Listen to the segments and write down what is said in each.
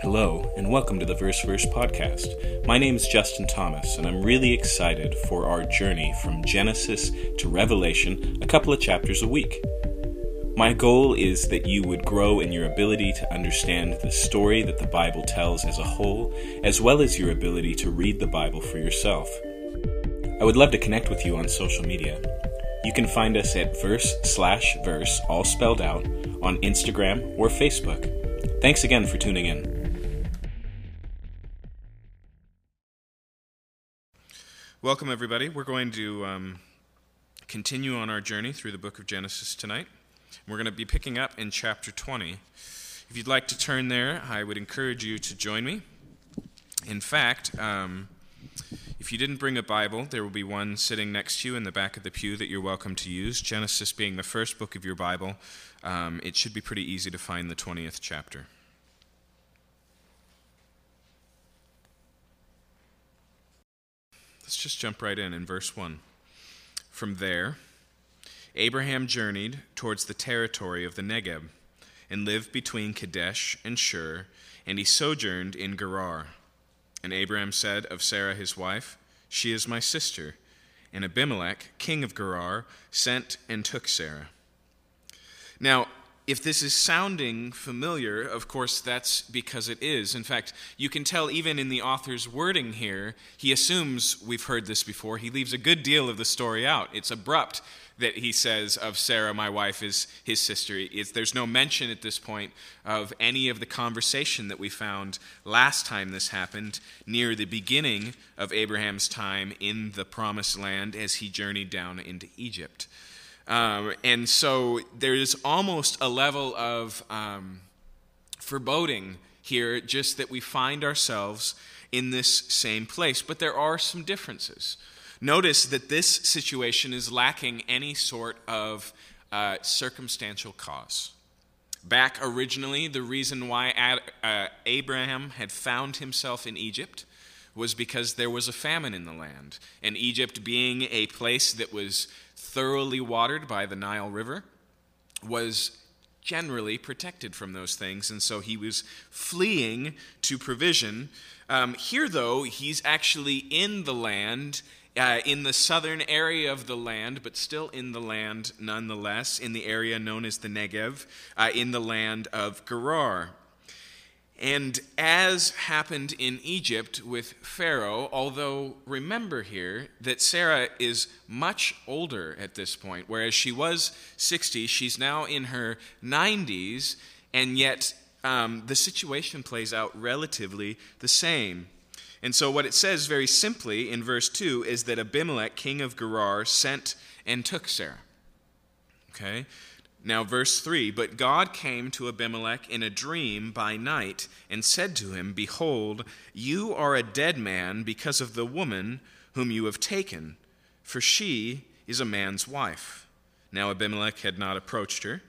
Hello, and welcome to the Verse Verse podcast. My name is Justin Thomas, and I'm really excited for our journey from Genesis to Revelation, a couple of chapters a week. My goal is that you would grow in your ability to understand the story that the Bible tells as a whole, as well as your ability to read the Bible for yourself. I would love to connect with you on social media. You can find us at verse slash verse, all spelled out, on Instagram or Facebook. Thanks again for tuning in. Welcome, everybody. We're going to um, continue on our journey through the book of Genesis tonight. We're going to be picking up in chapter 20. If you'd like to turn there, I would encourage you to join me. In fact, um, if you didn't bring a Bible, there will be one sitting next to you in the back of the pew that you're welcome to use. Genesis being the first book of your Bible, um, it should be pretty easy to find the 20th chapter. Let's just jump right in in verse 1. From there, Abraham journeyed towards the territory of the Negeb and lived between Kadesh and Shur, and he sojourned in Gerar. And Abraham said of Sarah his wife, She is my sister. And Abimelech, king of Gerar, sent and took Sarah. Now, if this is sounding familiar, of course, that's because it is. In fact, you can tell even in the author's wording here, he assumes we've heard this before. He leaves a good deal of the story out. It's abrupt that he says of Sarah, my wife, is his sister. It's, there's no mention at this point of any of the conversation that we found last time this happened, near the beginning of Abraham's time in the promised land as he journeyed down into Egypt. Um, and so there's almost a level of um, foreboding here, just that we find ourselves in this same place. But there are some differences. Notice that this situation is lacking any sort of uh, circumstantial cause. Back originally, the reason why Ad, uh, Abraham had found himself in Egypt was because there was a famine in the land. And Egypt, being a place that was thoroughly watered by the Nile River, was generally protected from those things, and so he was fleeing to provision. Um, here, though, he's actually in the land, uh, in the southern area of the land, but still in the land nonetheless, in the area known as the Negev, uh, in the land of Gerar. And as happened in Egypt with Pharaoh, although remember here that Sarah is much older at this point, whereas she was 60, she's now in her 90s, and yet um, the situation plays out relatively the same. And so, what it says very simply in verse 2 is that Abimelech, king of Gerar, sent and took Sarah. Okay? Now, verse 3 But God came to Abimelech in a dream by night and said to him, Behold, you are a dead man because of the woman whom you have taken, for she is a man's wife. Now, Abimelech had not approached her.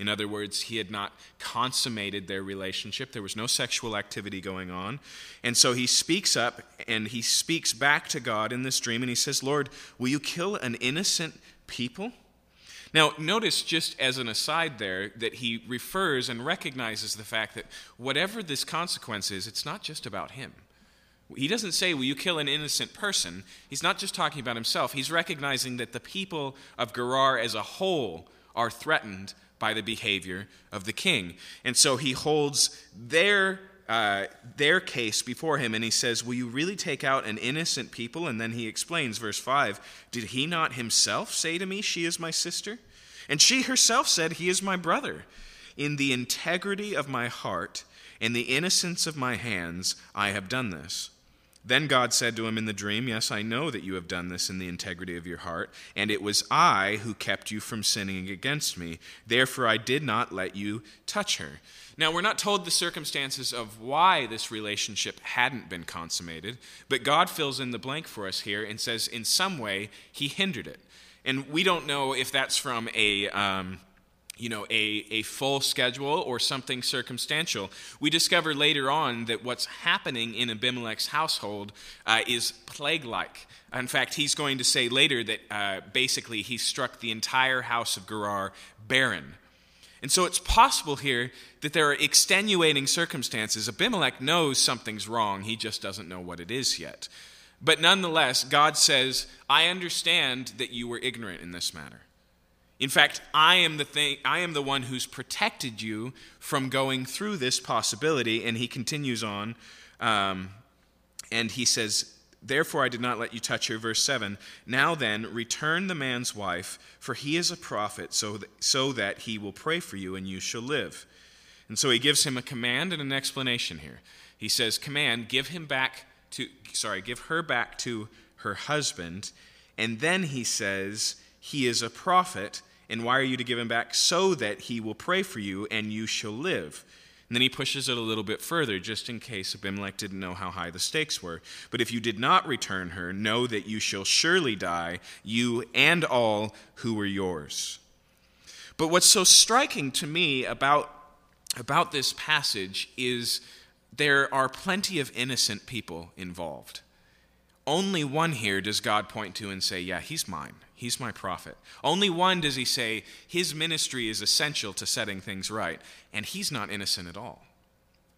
In other words, he had not consummated their relationship. There was no sexual activity going on. And so he speaks up and he speaks back to God in this dream and he says, Lord, will you kill an innocent people? Now, notice just as an aside there that he refers and recognizes the fact that whatever this consequence is, it's not just about him. He doesn't say, Will you kill an innocent person? He's not just talking about himself. He's recognizing that the people of Gerar as a whole are threatened by the behavior of the king. And so he holds their uh, their case before him and he says, Will you really take out an innocent people? And then he explains, verse 5 Did he not himself say to me, She is my sister? And she herself said, He is my brother. In the integrity of my heart and the innocence of my hands, I have done this. Then God said to him in the dream, Yes, I know that you have done this in the integrity of your heart, and it was I who kept you from sinning against me. Therefore, I did not let you touch her. Now, we're not told the circumstances of why this relationship hadn't been consummated, but God fills in the blank for us here and says, in some way, he hindered it. And we don't know if that's from a. Um, you know, a, a full schedule or something circumstantial. We discover later on that what's happening in Abimelech's household uh, is plague like. In fact, he's going to say later that uh, basically he struck the entire house of Gerar barren. And so it's possible here that there are extenuating circumstances. Abimelech knows something's wrong, he just doesn't know what it is yet. But nonetheless, God says, I understand that you were ignorant in this matter. In fact, I am the thing I am the one who's protected you from going through this possibility. And he continues on, um, and he says, Therefore I did not let you touch her. Verse 7 Now then, return the man's wife, for he is a prophet, so that, so that he will pray for you and you shall live. And so he gives him a command and an explanation here. He says, Command, give him back to, sorry, give her back to her husband. And then he says, He is a prophet, and why are you to give him back? So that he will pray for you and you shall live. And then he pushes it a little bit further, just in case Abimelech didn't know how high the stakes were. But if you did not return her, know that you shall surely die, you and all who were yours. But what's so striking to me about, about this passage is there are plenty of innocent people involved. Only one here does God point to and say, Yeah, he's mine. He's my prophet. Only one does he say his ministry is essential to setting things right, and he's not innocent at all.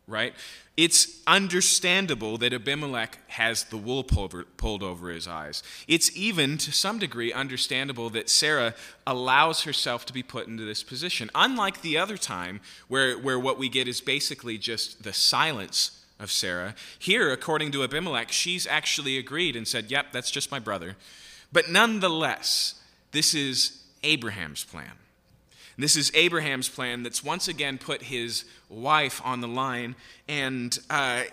Right? It's understandable that Abimelech has the wool pulled over his eyes. It's even, to some degree, understandable that Sarah allows herself to be put into this position. Unlike the other time, where, where what we get is basically just the silence of Sarah, here, according to Abimelech, she's actually agreed and said, Yep, that's just my brother. But nonetheless, this is Abraham's plan. This is Abraham's plan that's once again put his wife on the line. And, uh,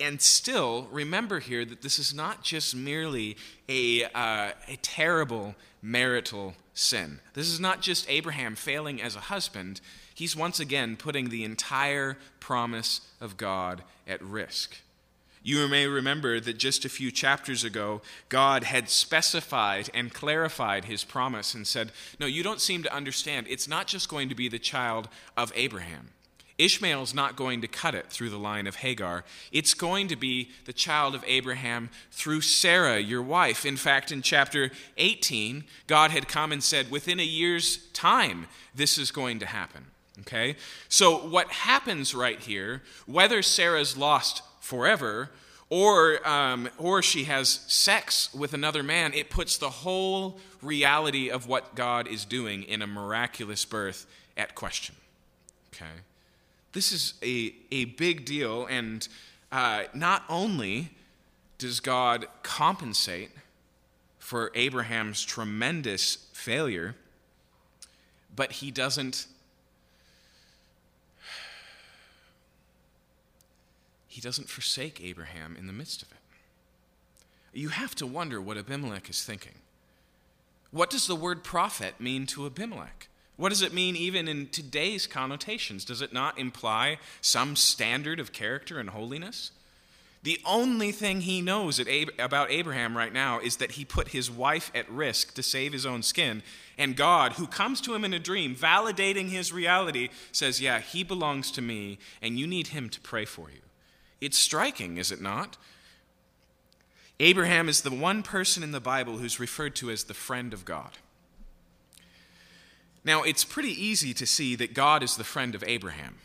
and still, remember here that this is not just merely a, uh, a terrible marital sin. This is not just Abraham failing as a husband. He's once again putting the entire promise of God at risk. You may remember that just a few chapters ago, God had specified and clarified his promise and said, No, you don't seem to understand. It's not just going to be the child of Abraham. Ishmael's not going to cut it through the line of Hagar. It's going to be the child of Abraham through Sarah, your wife. In fact, in chapter 18, God had come and said, Within a year's time, this is going to happen. Okay? So, what happens right here, whether Sarah's lost forever, or, um, or she has sex with another man, it puts the whole reality of what God is doing in a miraculous birth at question. Okay? This is a, a big deal, and uh, not only does God compensate for Abraham's tremendous failure, but he doesn't he doesn't forsake Abraham in the midst of it. You have to wonder what Abimelech is thinking. What does the word prophet mean to Abimelech? What does it mean even in today's connotations? Does it not imply some standard of character and holiness? The only thing he knows about Abraham right now is that he put his wife at risk to save his own skin. And God, who comes to him in a dream, validating his reality, says, Yeah, he belongs to me, and you need him to pray for you. It's striking, is it not? Abraham is the one person in the Bible who's referred to as the friend of God. Now, it's pretty easy to see that God is the friend of Abraham.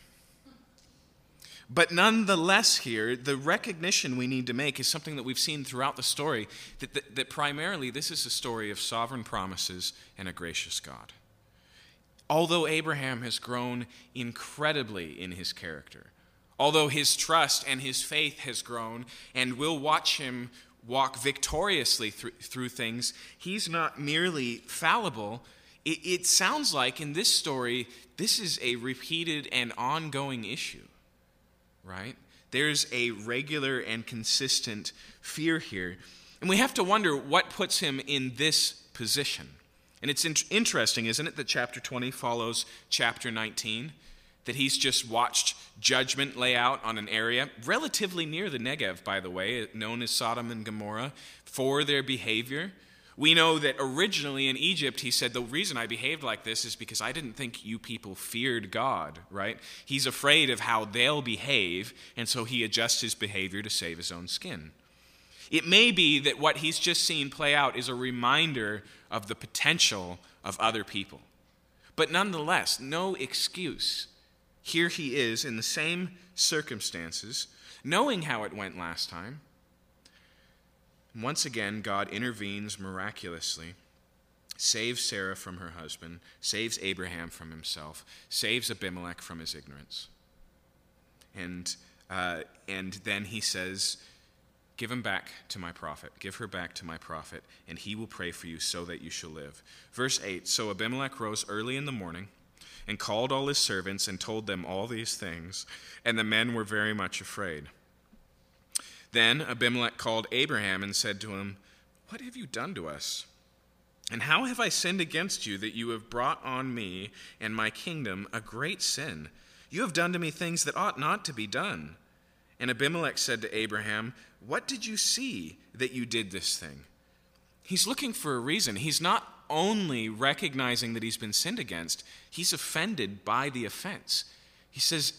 But nonetheless, here, the recognition we need to make is something that we've seen throughout the story that, that, that, primarily this is a story of sovereign promises and a gracious God. Although Abraham has grown incredibly in his character, although his trust and his faith has grown, and we'll watch him walk victoriously through, through things, he's not merely fallible. It, it sounds like in this story, this is a repeated and ongoing issue, right? There's a regular and consistent fear here. And we have to wonder what puts him in this position. And it's in- interesting, isn't it, that chapter 20 follows chapter 19? That he's just watched judgment lay out on an area relatively near the Negev, by the way, known as Sodom and Gomorrah, for their behavior. We know that originally in Egypt, he said, The reason I behaved like this is because I didn't think you people feared God, right? He's afraid of how they'll behave, and so he adjusts his behavior to save his own skin. It may be that what he's just seen play out is a reminder of the potential of other people But nonetheless, no excuse. Here he is in the same circumstances, knowing how it went last time. Once again, God intervenes miraculously, saves Sarah from her husband, saves Abraham from himself, saves Abimelech from his ignorance. And, uh, and then he says, Give him back to my prophet. Give her back to my prophet, and he will pray for you so that you shall live. Verse 8 So Abimelech rose early in the morning and called all his servants and told them all these things, and the men were very much afraid. Then Abimelech called Abraham and said to him, What have you done to us? And how have I sinned against you that you have brought on me and my kingdom a great sin? You have done to me things that ought not to be done. And Abimelech said to Abraham, What did you see that you did this thing? He's looking for a reason. He's not only recognizing that he's been sinned against, he's offended by the offense. He says,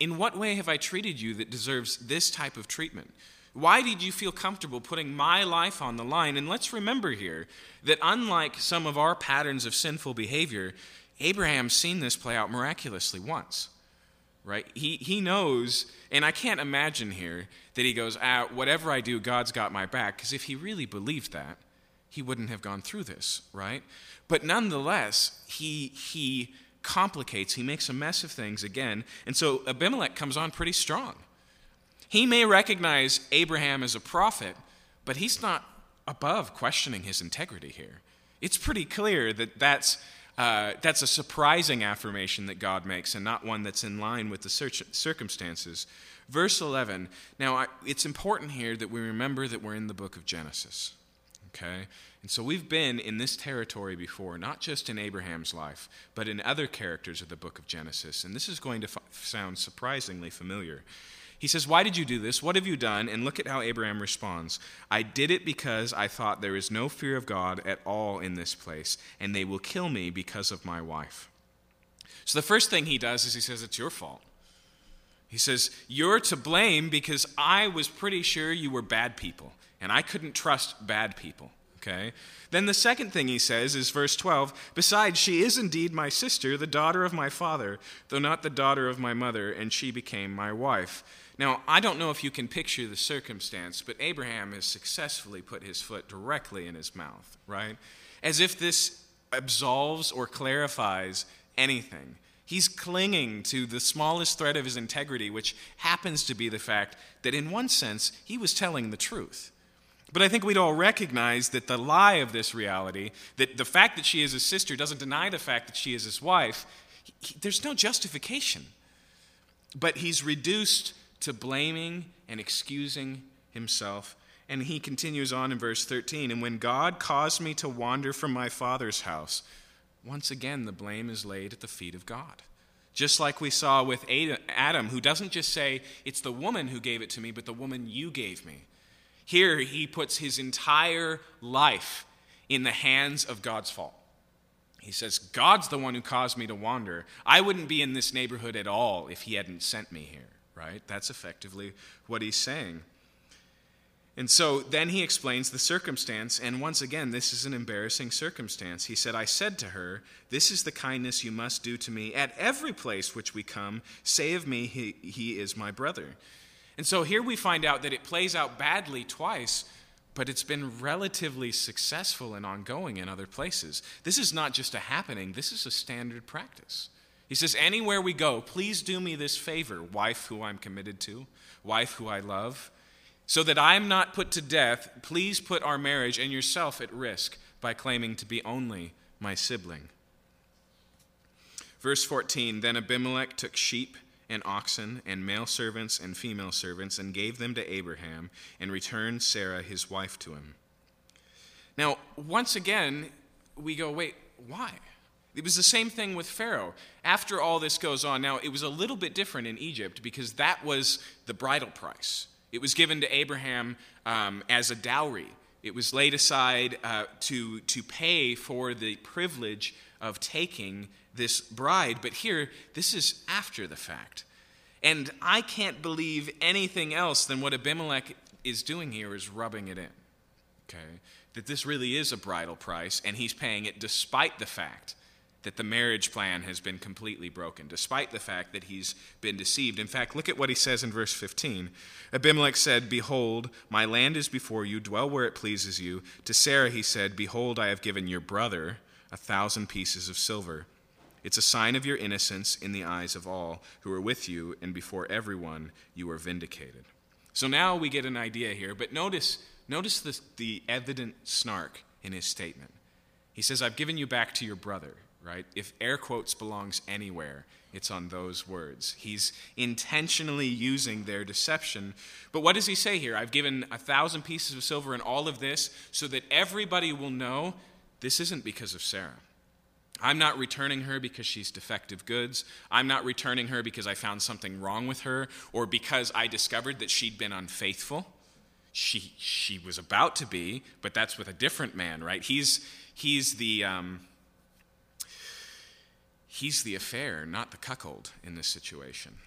In what way have I treated you that deserves this type of treatment? Why did you feel comfortable putting my life on the line? And let's remember here that unlike some of our patterns of sinful behavior, Abraham's seen this play out miraculously once right? He, he knows, and I can't imagine here that he goes, ah, whatever I do, God's got my back, because if he really believed that, he wouldn't have gone through this, right? But nonetheless, he, he complicates, he makes a mess of things again, and so Abimelech comes on pretty strong. He may recognize Abraham as a prophet, but he's not above questioning his integrity here. It's pretty clear that that's uh, that's a surprising affirmation that God makes and not one that's in line with the circumstances. Verse 11. Now, I, it's important here that we remember that we're in the book of Genesis. Okay? And so we've been in this territory before, not just in Abraham's life, but in other characters of the book of Genesis. And this is going to f- sound surprisingly familiar. He says, Why did you do this? What have you done? And look at how Abraham responds I did it because I thought there is no fear of God at all in this place, and they will kill me because of my wife. So the first thing he does is he says, It's your fault. He says, You're to blame because I was pretty sure you were bad people, and I couldn't trust bad people. Okay? Then the second thing he says is verse 12 Besides, she is indeed my sister, the daughter of my father, though not the daughter of my mother, and she became my wife. Now, I don't know if you can picture the circumstance, but Abraham has successfully put his foot directly in his mouth, right? As if this absolves or clarifies anything. He's clinging to the smallest thread of his integrity, which happens to be the fact that, in one sense, he was telling the truth. But I think we'd all recognize that the lie of this reality, that the fact that she is his sister doesn't deny the fact that she is his wife, he, there's no justification. But he's reduced to blaming and excusing himself. And he continues on in verse 13 And when God caused me to wander from my father's house, once again the blame is laid at the feet of God. Just like we saw with Adam, who doesn't just say, It's the woman who gave it to me, but the woman you gave me. Here he puts his entire life in the hands of God's fault. He says, God's the one who caused me to wander. I wouldn't be in this neighborhood at all if he hadn't sent me here right? That's effectively what he's saying. And so then he explains the circumstance, and once again, this is an embarrassing circumstance. He said, I said to her, This is the kindness you must do to me. At every place which we come, say of me, He, he is my brother. And so here we find out that it plays out badly twice, but it's been relatively successful and ongoing in other places. This is not just a happening, this is a standard practice. He says, Anywhere we go, please do me this favor, wife who I'm committed to, wife who I love, so that I'm not put to death. Please put our marriage and yourself at risk by claiming to be only my sibling. Verse 14 Then Abimelech took sheep and oxen and male servants and female servants and gave them to Abraham and returned Sarah his wife to him. Now, once again, we go, wait, why? It was the same thing with Pharaoh. After all this goes on, now it was a little bit different in Egypt because that was the bridal price. It was given to Abraham um, as a dowry. It was laid aside uh, to, to pay for the privilege of taking this bride. But here, this is after the fact. And I can't believe anything else than what Abimelech is doing here is rubbing it in. Okay? That this really is a bridal price, and he's paying it despite the fact that the marriage plan has been completely broken, despite the fact that he's been deceived. In fact, look at what he says in verse 15. Abimelech said, Behold, my land is before you, dwell where it pleases you. To Sarah he said, Behold, I have given your brother a thousand pieces of silver. It's a sign of your innocence in the eyes of all who are with you, and before everyone you are vindicated. So now we get an idea here, but notice, notice the, the evident snark in his statement. He says, I've given you back to your brother right? If air quotes belongs anywhere, it's on those words. He's intentionally using their deception. But what does he say here? I've given a thousand pieces of silver and all of this so that everybody will know this isn't because of Sarah. I'm not returning her because she's defective goods. I'm not returning her because I found something wrong with her or because I discovered that she'd been unfaithful. She, she was about to be, but that's with a different man, right? He's, he's the. Um, He's the affair, not the cuckold in this situation.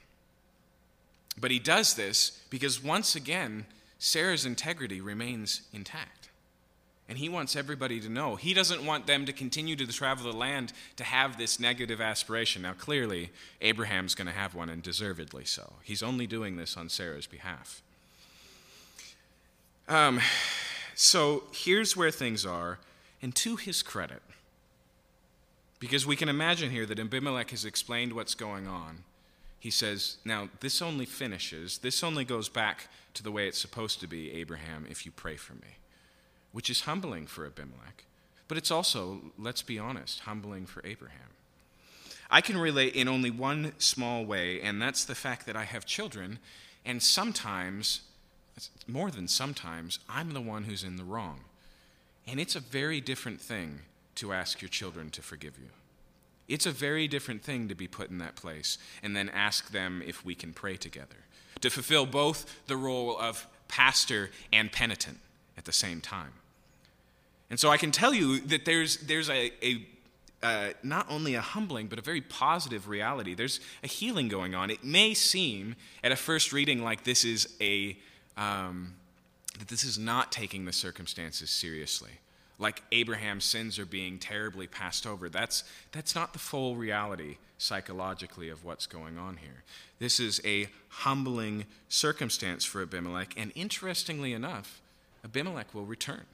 But he does this because once again, Sarah's integrity remains intact. And he wants everybody to know. He doesn't want them to continue to travel the land to have this negative aspiration. Now, clearly, Abraham's going to have one, and deservedly so. He's only doing this on Sarah's behalf. Um, so here's where things are. And to his credit, because we can imagine here that Abimelech has explained what's going on. He says, Now, this only finishes, this only goes back to the way it's supposed to be, Abraham, if you pray for me, which is humbling for Abimelech. But it's also, let's be honest, humbling for Abraham. I can relate in only one small way, and that's the fact that I have children, and sometimes, more than sometimes, I'm the one who's in the wrong. And it's a very different thing to ask your children to forgive you. It's a very different thing to be put in that place and then ask them if we can pray together, to fulfill both the role of pastor and penitent at the same time. And so I can tell you that there's, there's a, a uh, not only a humbling, but a very positive reality. There's a healing going on. It may seem at a first reading like this is a, um, that this is not taking the circumstances seriously like Abraham's sins are being terribly passed over. That's, that's not the full reality psychologically of what's going on here. This is a humbling circumstance for Abimelech, and interestingly enough, Abimelech will return.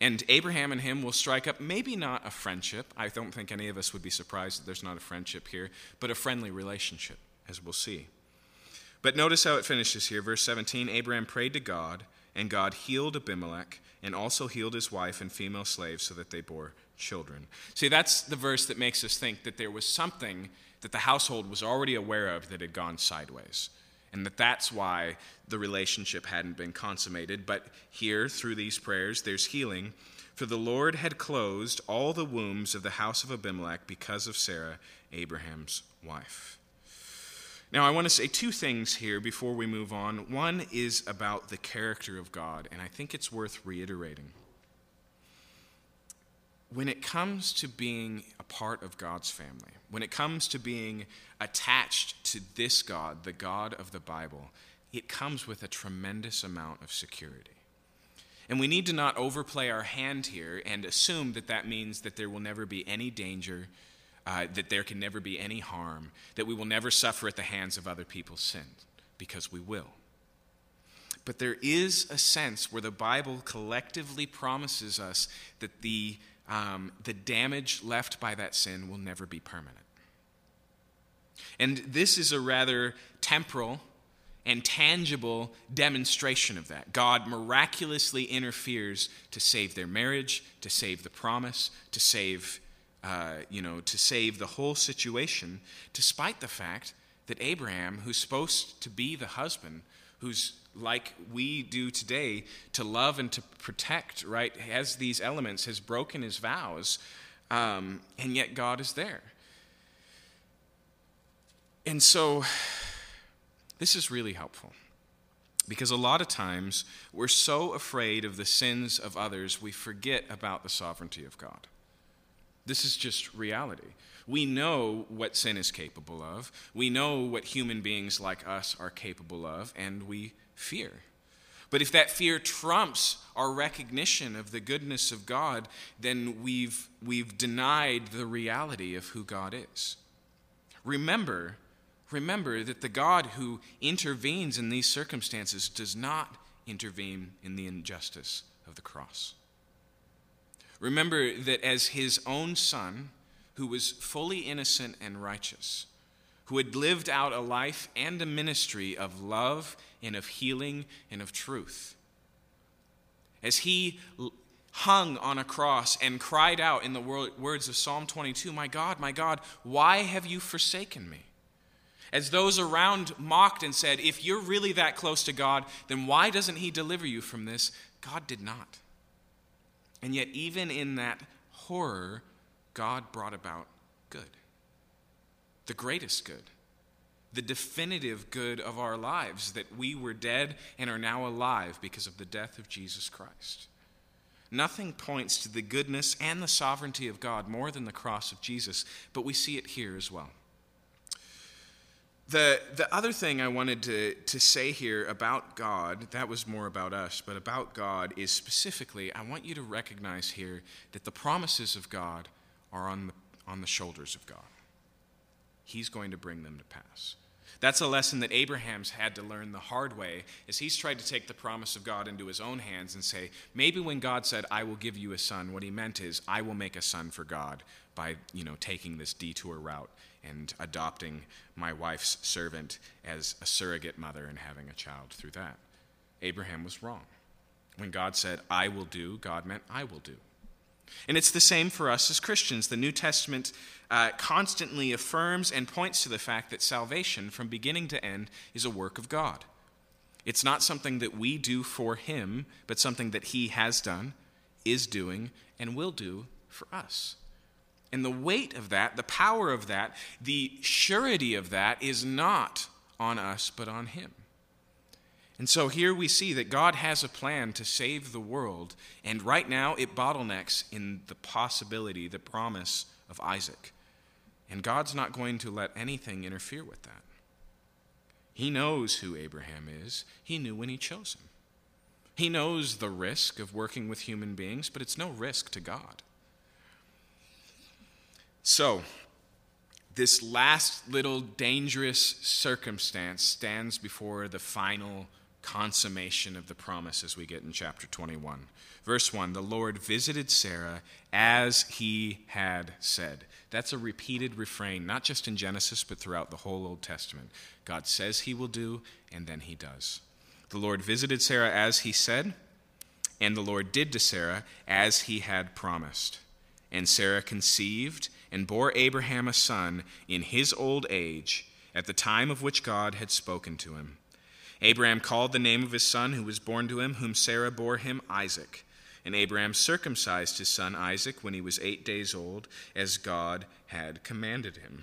And Abraham and him will strike up maybe not a friendship. I don't think any of us would be surprised that there's not a friendship here, but a friendly relationship, as we'll see. But notice how it finishes here. Verse 17 Abraham prayed to God, and God healed Abimelech and also healed his wife and female slaves so that they bore children. See, that's the verse that makes us think that there was something that the household was already aware of that had gone sideways. And that that's why the relationship hadn't been consummated. But here, through these prayers, there's healing. For the Lord had closed all the wombs of the house of Abimelech because of Sarah, Abraham's wife. Now, I want to say two things here before we move on. One is about the character of God, and I think it's worth reiterating. When it comes to being a part of God's family, when it comes to being attached to this God, the God of the Bible, it comes with a tremendous amount of security. And we need to not overplay our hand here and assume that that means that there will never be any danger uh, that there can never be any harm, that we will never suffer at the hands of other people's sins, because we will. But there is a sense where the Bible collectively promises us that the, um, the damage left by that sin will never be permanent. And this is a rather temporal and tangible demonstration of that. God miraculously interferes to save their marriage, to save the promise, to save uh, you know, to save the whole situation, despite the fact that Abraham, who's supposed to be the husband, who's like we do today, to love and to protect, right, has these elements, has broken his vows, um, and yet God is there. And so, this is really helpful. Because a lot of times we're so afraid of the sins of others, we forget about the sovereignty of God. This is just reality. We know what sin is capable of. We know what human beings like us are capable of, and we fear. But if that fear trumps our recognition of the goodness of God, then we've, we've denied the reality of who God is. Remember, remember that the God who intervenes in these circumstances does not intervene in the injustice of the cross. Remember that as his own son, who was fully innocent and righteous, who had lived out a life and a ministry of love and of healing and of truth. As he hung on a cross and cried out in the words of Psalm 22 My God, my God, why have you forsaken me? As those around mocked and said, If you're really that close to God, then why doesn't he deliver you from this? God did not. And yet, even in that horror, God brought about good the greatest good, the definitive good of our lives, that we were dead and are now alive because of the death of Jesus Christ. Nothing points to the goodness and the sovereignty of God more than the cross of Jesus, but we see it here as well. The, the other thing I wanted to, to say here about God, that was more about us, but about God is specifically, I want you to recognize here that the promises of God are on the, on the shoulders of God. He's going to bring them to pass. That's a lesson that Abraham's had to learn the hard way as he's tried to take the promise of God into his own hands and say, maybe when God said, I will give you a son, what he meant is, I will make a son for God by, you know, taking this detour route and adopting my wife's servant as a surrogate mother and having a child through that. Abraham was wrong. When God said, I will do, God meant, I will do. And it's the same for us as Christians. The New Testament uh, constantly affirms and points to the fact that salvation, from beginning to end, is a work of God. It's not something that we do for Him, but something that He has done, is doing, and will do for us. And the weight of that, the power of that, the surety of that is not on us, but on Him. And so here we see that God has a plan to save the world, and right now it bottlenecks in the possibility, the promise of Isaac. And God's not going to let anything interfere with that. He knows who Abraham is, he knew when he chose him. He knows the risk of working with human beings, but it's no risk to God. So, this last little dangerous circumstance stands before the final consummation of the promise as we get in chapter 21. Verse 1 The Lord visited Sarah as he had said. That's a repeated refrain, not just in Genesis, but throughout the whole Old Testament. God says he will do, and then he does. The Lord visited Sarah as he said, and the Lord did to Sarah as he had promised. And Sarah conceived and bore Abraham a son in his old age, at the time of which God had spoken to him. Abraham called the name of his son who was born to him, whom Sarah bore him, Isaac. And Abraham circumcised his son Isaac when he was eight days old, as God had commanded him.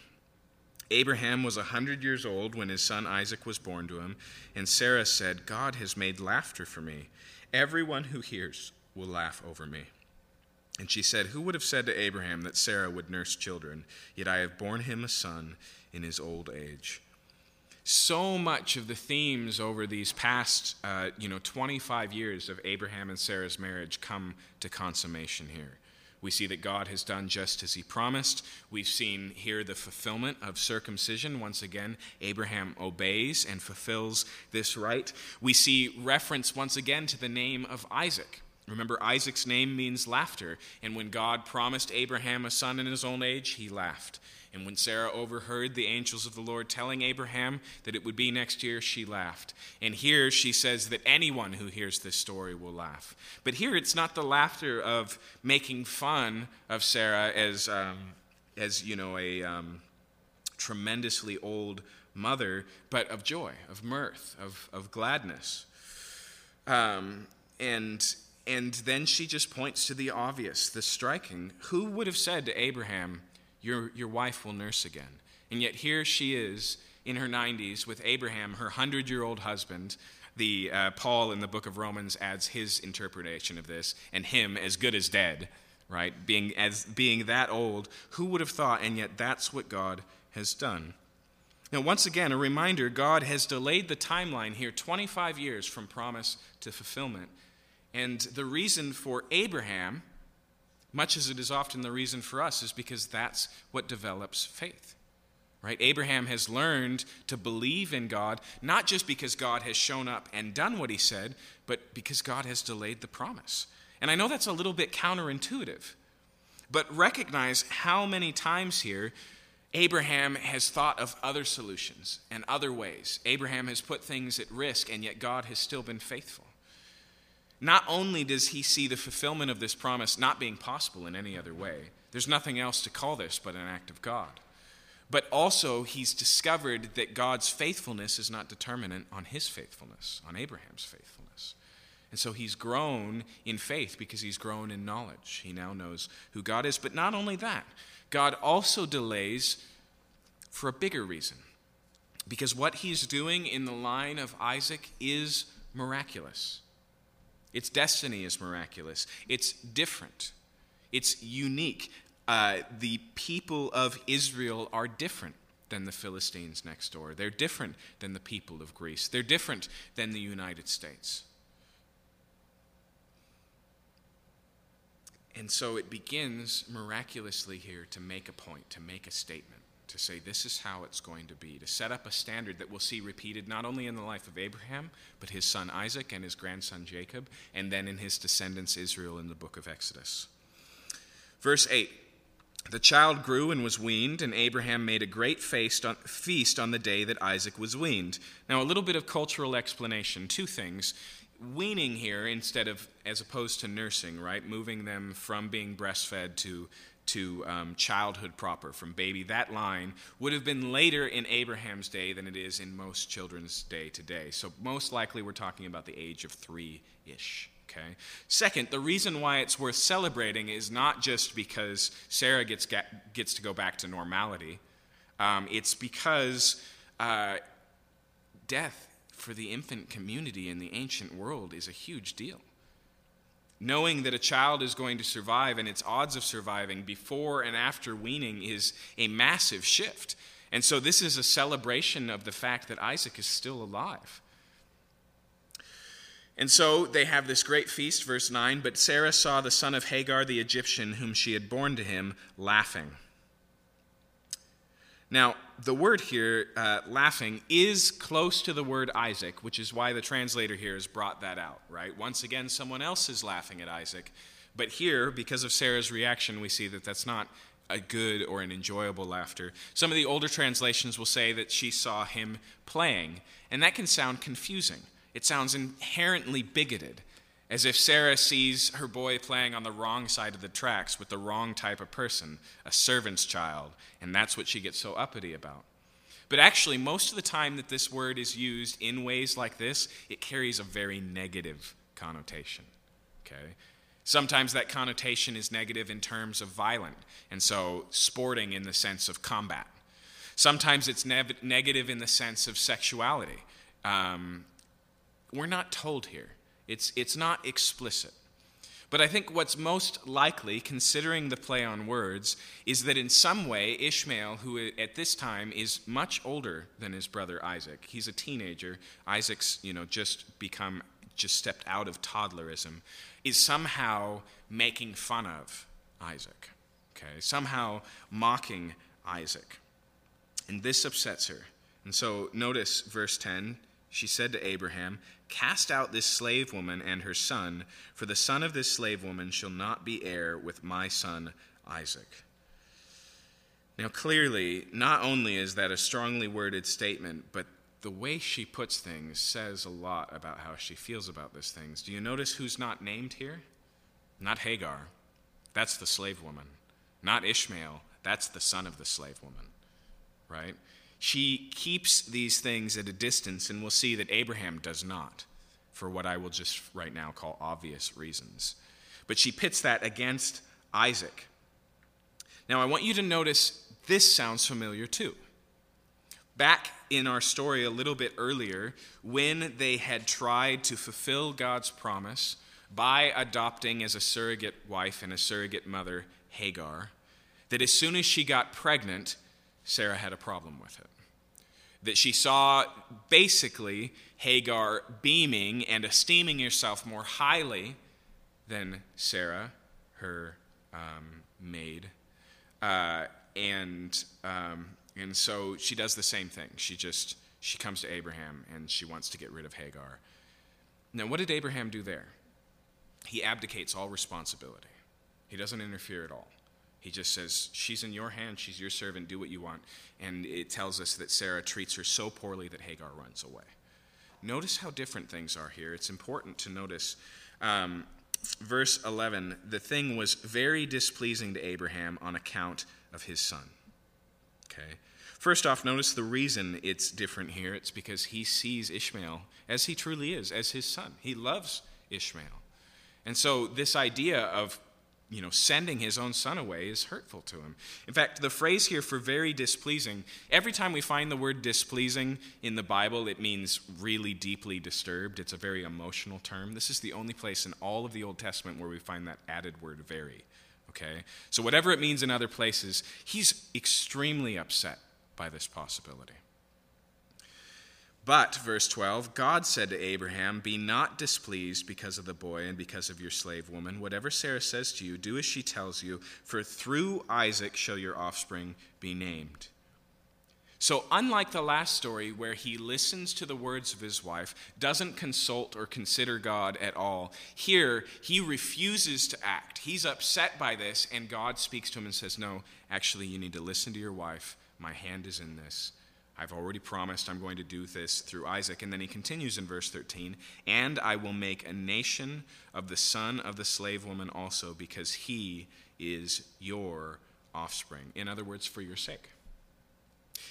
Abraham was a hundred years old when his son Isaac was born to him, and Sarah said, God has made laughter for me. Everyone who hears will laugh over me. And she said, Who would have said to Abraham that Sarah would nurse children? Yet I have borne him a son in his old age. So much of the themes over these past uh, you know 25 years of abraham and sarah's marriage come to consummation here. We see that god has done just as he promised. We've seen here the fulfillment of circumcision. Once again abraham obeys and fulfills this rite. we see reference once again to the name of isaac Remember, Isaac's name means laughter, and when God promised Abraham a son in his old age, he laughed. And when Sarah overheard the angels of the Lord telling Abraham that it would be next year, she laughed. And here she says that anyone who hears this story will laugh. But here it's not the laughter of making fun of Sarah as, um, as you know, a um, tremendously old mother, but of joy, of mirth, of, of gladness. Um, and and then she just points to the obvious, the striking. Who would have said to Abraham, your, your wife will nurse again. And yet here she is in her 90s with Abraham, her 100 year old husband. The, uh, Paul in the book of Romans adds his interpretation of this, and him as good as dead, right? Being, as, being that old, who would have thought? And yet that's what God has done. Now, once again, a reminder God has delayed the timeline here 25 years from promise to fulfillment. And the reason for Abraham, much as it is often the reason for us, is because that's what develops faith. Right? Abraham has learned to believe in God, not just because God has shown up and done what he said, but because God has delayed the promise. And I know that's a little bit counterintuitive, but recognize how many times here Abraham has thought of other solutions and other ways. Abraham has put things at risk, and yet God has still been faithful. Not only does he see the fulfillment of this promise not being possible in any other way, there's nothing else to call this but an act of God. But also, he's discovered that God's faithfulness is not determinant on his faithfulness, on Abraham's faithfulness. And so he's grown in faith because he's grown in knowledge. He now knows who God is. But not only that, God also delays for a bigger reason. Because what he's doing in the line of Isaac is miraculous. Its destiny is miraculous. It's different. It's unique. Uh, the people of Israel are different than the Philistines next door. They're different than the people of Greece. They're different than the United States. And so it begins miraculously here to make a point, to make a statement, to say this is how it's going to be, to set up a standard that we'll see repeated not only in the life of Abraham, but his son Isaac and his grandson Jacob, and then in his descendants Israel in the book of Exodus. Verse 8 The child grew and was weaned, and Abraham made a great feast on, the day that Isaac was weaned. Now, a little bit of cultural explanation. Two things weaning here instead of as opposed to nursing right moving them from being breastfed to to um, childhood proper from baby. That line would have been later in abraham's day than it is in most children's day today. So most likely we're talking about the age of three-ish okay? Second the reason why it's worth celebrating is not just because sarah gets, get, gets to go back to normality. Um, it's because uh, death for the infant community in the ancient world is a huge deal. Knowing that a child is going to survive and its odds of surviving before and after weaning is a massive shift. And so, this is a celebration of the fact that Isaac is still alive. And so they have this great feast, verse 9. But Sarah saw the son of Hagar the Egyptian, whom she had borne to him, laughing. Now, the word here, uh, laughing, is close to the word Isaac, which is why the translator here has brought that out, right? Once again, someone else is laughing at Isaac. But here, because of Sarah's reaction, we see that that's not a good or an enjoyable laughter. Some of the older translations will say that she saw him playing, and that can sound confusing. It sounds inherently bigoted as if Sarah sees her boy playing on the wrong side of the tracks with the wrong type of person, a servant's child, and that's what she gets so uppity about. But actually, most of the time that this word is used in ways like this, it carries a very negative connotation. Okay? Sometimes that connotation is negative in terms of violent, and so sporting in the sense of combat. Sometimes it's ne- negative in the sense of sexuality. Um, we're not told here. It's, it's not explicit. But I think what's most likely, considering the play on words, is that in some way, Ishmael, who at this time is much older than his brother Isaac, he's a teenager, Isaac's, you know, just become, just stepped out of toddlerism, is somehow making fun of Isaac, okay? Somehow mocking Isaac. And this upsets her. And so notice verse 10 she said to Abraham, Cast out this slave woman and her son, for the son of this slave woman shall not be heir with my son Isaac. Now, clearly, not only is that a strongly worded statement, but the way she puts things says a lot about how she feels about these things. Do you notice who's not named here? Not Hagar. That's the slave woman. Not Ishmael. That's the son of the slave woman. Right? She keeps these things at a distance, and we'll see that Abraham does not, for what I will just right now call obvious reasons. But she pits that against Isaac. Now, I want you to notice this sounds familiar too. Back in our story a little bit earlier, when they had tried to fulfill God's promise by adopting as a surrogate wife and a surrogate mother Hagar, that as soon as she got pregnant, Sarah had a problem with it. that she saw basically Hagar beaming and esteeming herself more highly than Sarah, her um, maid. Uh, and, um, and so she does the same thing. She just she comes to Abraham and she wants to get rid of Hagar. Now, what did Abraham do there? He abdicates all responsibility. He doesn't interfere at all. He just says, She's in your hand, she's your servant, do what you want. And it tells us that Sarah treats her so poorly that Hagar runs away. Notice how different things are here. It's important to notice. Um, verse 11 the thing was very displeasing to Abraham on account of his son. Okay? First off, notice the reason it's different here. It's because he sees Ishmael as he truly is, as his son. He loves Ishmael. And so this idea of you know, sending his own son away is hurtful to him. In fact, the phrase here for very displeasing, every time we find the word displeasing in the Bible, it means really deeply disturbed. It's a very emotional term. This is the only place in all of the Old Testament where we find that added word very. Okay? So, whatever it means in other places, he's extremely upset by this possibility. But, verse 12, God said to Abraham, Be not displeased because of the boy and because of your slave woman. Whatever Sarah says to you, do as she tells you, for through Isaac shall your offspring be named. So, unlike the last story where he listens to the words of his wife, doesn't consult or consider God at all, here he refuses to act. He's upset by this, and God speaks to him and says, No, actually, you need to listen to your wife my hand is in this. I've already promised I'm going to do this through Isaac. And then he continues in verse 13 And I will make a nation of the son of the slave woman also, because he is your offspring. In other words, for your sake.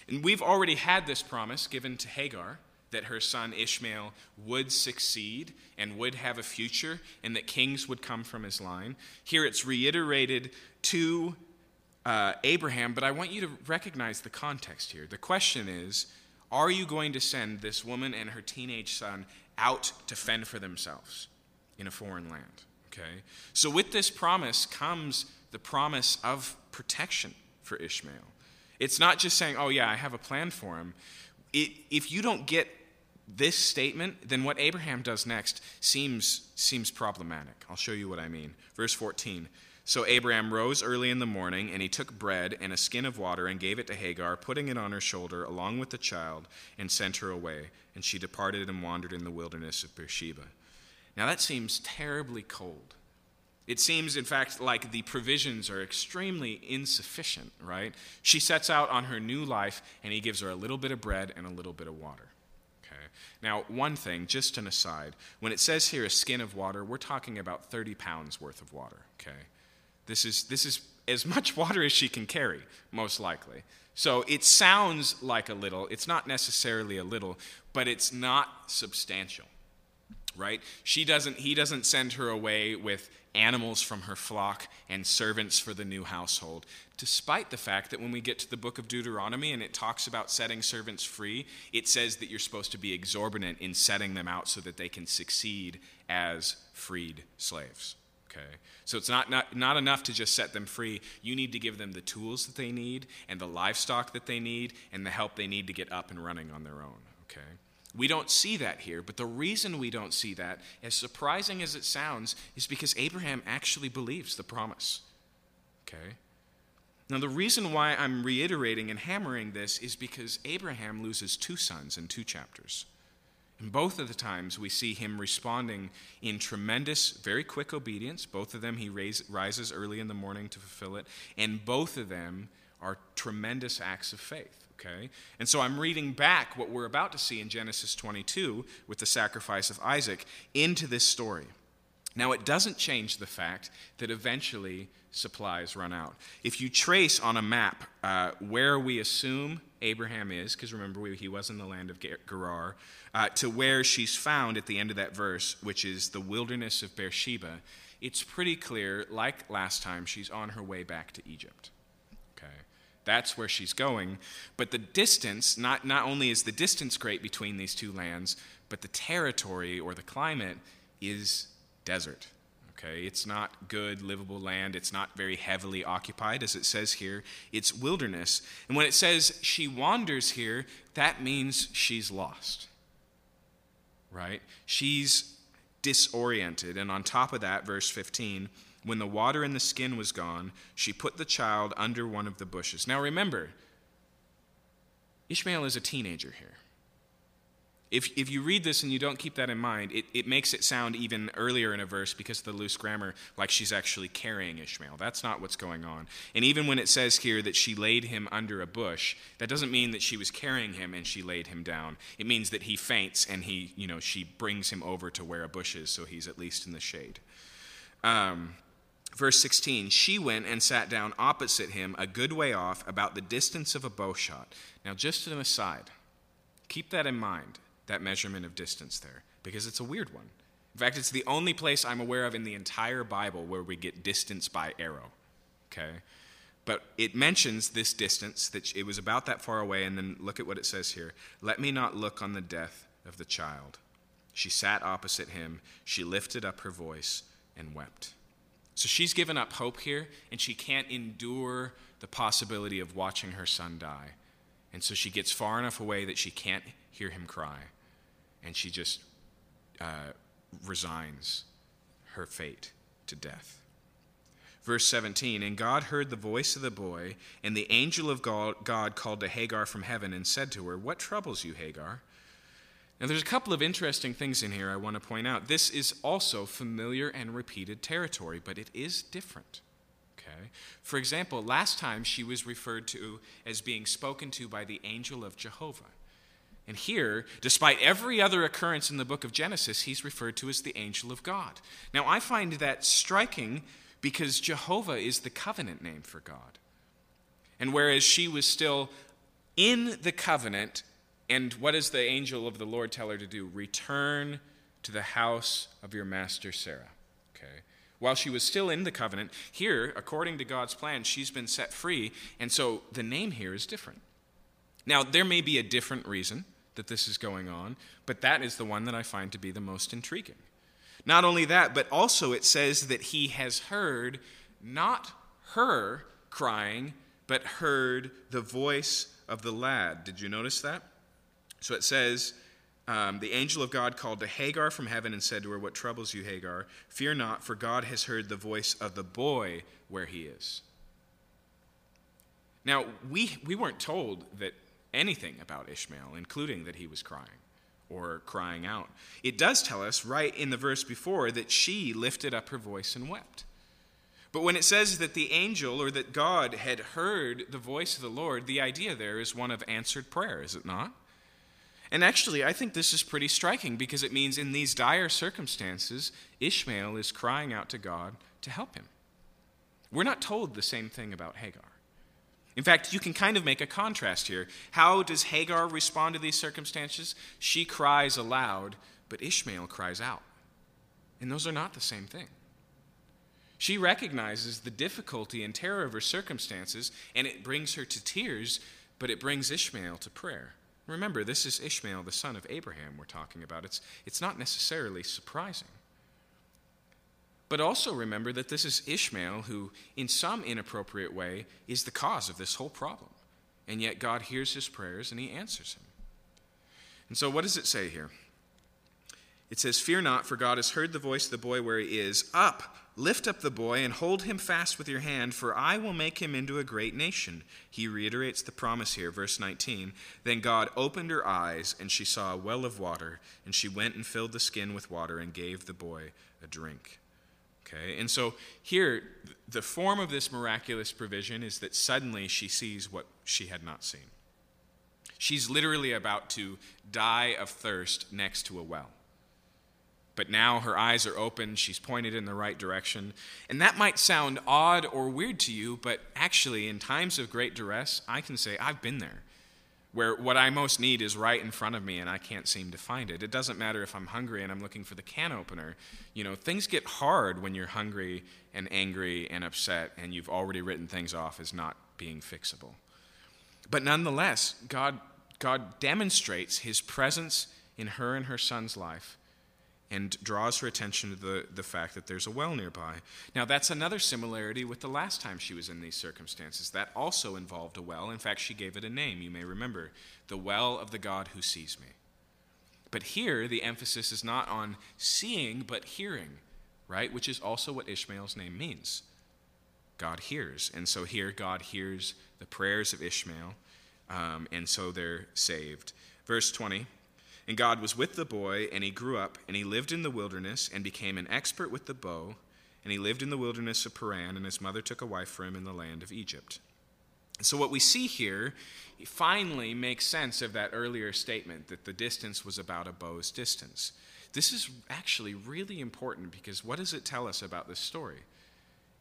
And we've already had this promise given to Hagar that her son Ishmael would succeed and would have a future, and that kings would come from his line. Here it's reiterated to uh, Abraham, but I want you to recognize the context here. The question is Are you going to send this woman and her teenage son out to fend for themselves in a foreign land? Okay? So, with this promise comes the promise of protection for Ishmael. It's not just saying, Oh, yeah, I have a plan for him. It, if you don't get this statement, then what Abraham does next seems, seems problematic. I'll show you what I mean. Verse 14. So Abraham rose early in the morning, and he took bread and a skin of water and gave it to Hagar, putting it on her shoulder along with the child, and sent her away. And she departed and wandered in the wilderness of Beersheba. Now that seems terribly cold. It seems, in fact, like the provisions are extremely insufficient, right? She sets out on her new life, and he gives her a little bit of bread and a little bit of water. Okay. Now, one thing, just an aside, when it says here a skin of water, we're talking about 30 pounds worth of water, okay? This is, this is as much water as she can carry, most likely. So it sounds like a little. It's not necessarily a little, but it's not substantial, right? She doesn't, he doesn't send her away with animals from her flock and servants for the new household, despite the fact that when we get to the book of Deuteronomy and it talks about setting servants free, it says that you're supposed to be exorbitant in setting them out so that they can succeed as freed slaves. Okay? So it's not, not, not enough to just set them free. You need to give them the tools that they need and the livestock that they need and the help they need to get up and running on their own. Okay? We don't see that here, but the reason we don't see that, as surprising as it sounds, is because Abraham actually believes the promise. Okay? Now, the reason why I'm reiterating and hammering this is because Abraham loses two sons in two chapters. And both of the times we see him responding in tremendous, very quick obedience. Both of them he raise, rises early in the morning to fulfill it. And both of them are tremendous acts of faith. Okay? And so I'm reading back what we're about to see in Genesis 22 with the sacrifice of Isaac into this story. Now, it doesn't change the fact that eventually supplies run out. If you trace on a map uh, where we assume Abraham is, because remember, we, he was in the land of Gerar, uh, to where she's found at the end of that verse, which is the wilderness of Beersheba, it's pretty clear, like last time, she's on her way back to Egypt. Okay? That's where she's going. But the distance, not, not only is the distance great between these two lands, but the territory or the climate is desert. Okay, it's not good, livable land. It's not very heavily occupied, as it says here. It's wilderness. And when it says she wanders here, that means she's lost. Right? She's disoriented. And on top of that, verse 15, when the water in the skin was gone, she put the child under one of the bushes. Now remember, Ishmael is a teenager here. If, if you read this and you don't keep that in mind, it, it makes it sound even earlier in a verse because of the loose grammar like she's actually carrying Ishmael. That's not what's going on. And even when it says here that she laid him under a bush, that doesn't mean that she was carrying him and she laid him down. It means that he faints and he, you know, she brings him over to where a bush is so he's at least in the shade. Um, verse 16 She went and sat down opposite him a good way off, about the distance of a bow shot. Now, just an aside, keep that in mind that measurement of distance there because it's a weird one. In fact, it's the only place I'm aware of in the entire Bible where we get distance by arrow. Okay? But it mentions this distance, that it was about that far away, and then look at what it says here. Let me not look on the death of the child. She sat opposite him, she lifted up her voice and wept. So she's given up hope here, and she can't endure the possibility of watching her son die. And so she gets far enough away that she can't hear him cry and she just uh, resigns her fate to death. Verse 17 And God heard the voice of the boy, and the angel of God called to Hagar from heaven and said to her, What troubles you, Hagar? Now, there's a couple of interesting things in here I want to point out. This is also familiar and repeated territory, but it is different. Okay? For example, last time she was referred to as being spoken to by the angel of Jehovah. And here, despite every other occurrence in the book of Genesis, he's referred to as the angel of God. Now, I find that striking because Jehovah is the covenant name for God. And whereas she was still in the covenant, and what does the angel of the Lord tell her to do? Return to the house of your master Sarah. Okay. While she was still in the covenant, here, according to God's plan, she's been set free, and so the name here is different. Now, there may be a different reason that this is going on, but that is the one that I find to be the most intriguing. Not only that, but also it says that he has heard not her crying, but heard the voice of the lad. Did you notice that? So it says, um, The angel of God called to Hagar from heaven and said to her, What troubles you, Hagar? Fear not, for God has heard the voice of the boy where he is. Now, we, we weren't told that anything about Ishmael, including that he was crying or crying out. It does tell us right in the verse before that she lifted up her voice and wept. But when it says that the angel or that God had heard the voice of the Lord, the idea there is one of answered prayer, is it not? And actually, I think this is pretty striking because it means in these dire circumstances, Ishmael is crying out to God to help him. We're not told the same thing about Hagar. In fact, you can kind of make a contrast here. How does Hagar respond to these circumstances? She cries aloud, but Ishmael cries out. And those are not the same thing. She recognizes the difficulty and terror of her circumstances, and it brings her to tears, but it brings Ishmael to prayer. Remember, this is Ishmael, the son of Abraham, we're talking about. It's, it's not necessarily surprising. But also remember that this is Ishmael who, in some inappropriate way, is the cause of this whole problem. And yet God hears his prayers and he answers him. And so, what does it say here? It says, Fear not, for God has heard the voice of the boy where he is. Up, lift up the boy, and hold him fast with your hand, for I will make him into a great nation. He reiterates the promise here, verse 19. Then God opened her eyes, and she saw a well of water, and she went and filled the skin with water and gave the boy a drink. Okay? And so here, the form of this miraculous provision is that suddenly she sees what she had not seen. She's literally about to die of thirst next to a well. But now her eyes are open, she's pointed in the right direction. And that might sound odd or weird to you, but actually, in times of great duress, I can say, I've been there where what I most need is right in front of me and I can't seem to find it. It doesn't matter if I'm hungry and I'm looking for the can opener. You know, things get hard when you're hungry and angry and upset and you've already written things off as not being fixable. But nonetheless, God, God demonstrates his presence in her and her son's life and draws her attention to the, the fact that there's a well nearby. Now, that's another similarity with the last time she was in these circumstances. That also involved a well. In fact, she gave it a name, you may remember the well of the God who sees me. But here, the emphasis is not on seeing, but hearing, right? Which is also what Ishmael's name means. God hears. And so here, God hears the prayers of Ishmael, um, and so they're saved. Verse 20 And God was with the boy, and he grew up, and he lived in the wilderness, and became an expert with the bow. And he lived in the wilderness of Paran, and his mother took a wife for him in the land of Egypt. So, what we see here finally makes sense of that earlier statement that the distance was about a bow's distance. This is actually really important because what does it tell us about this story?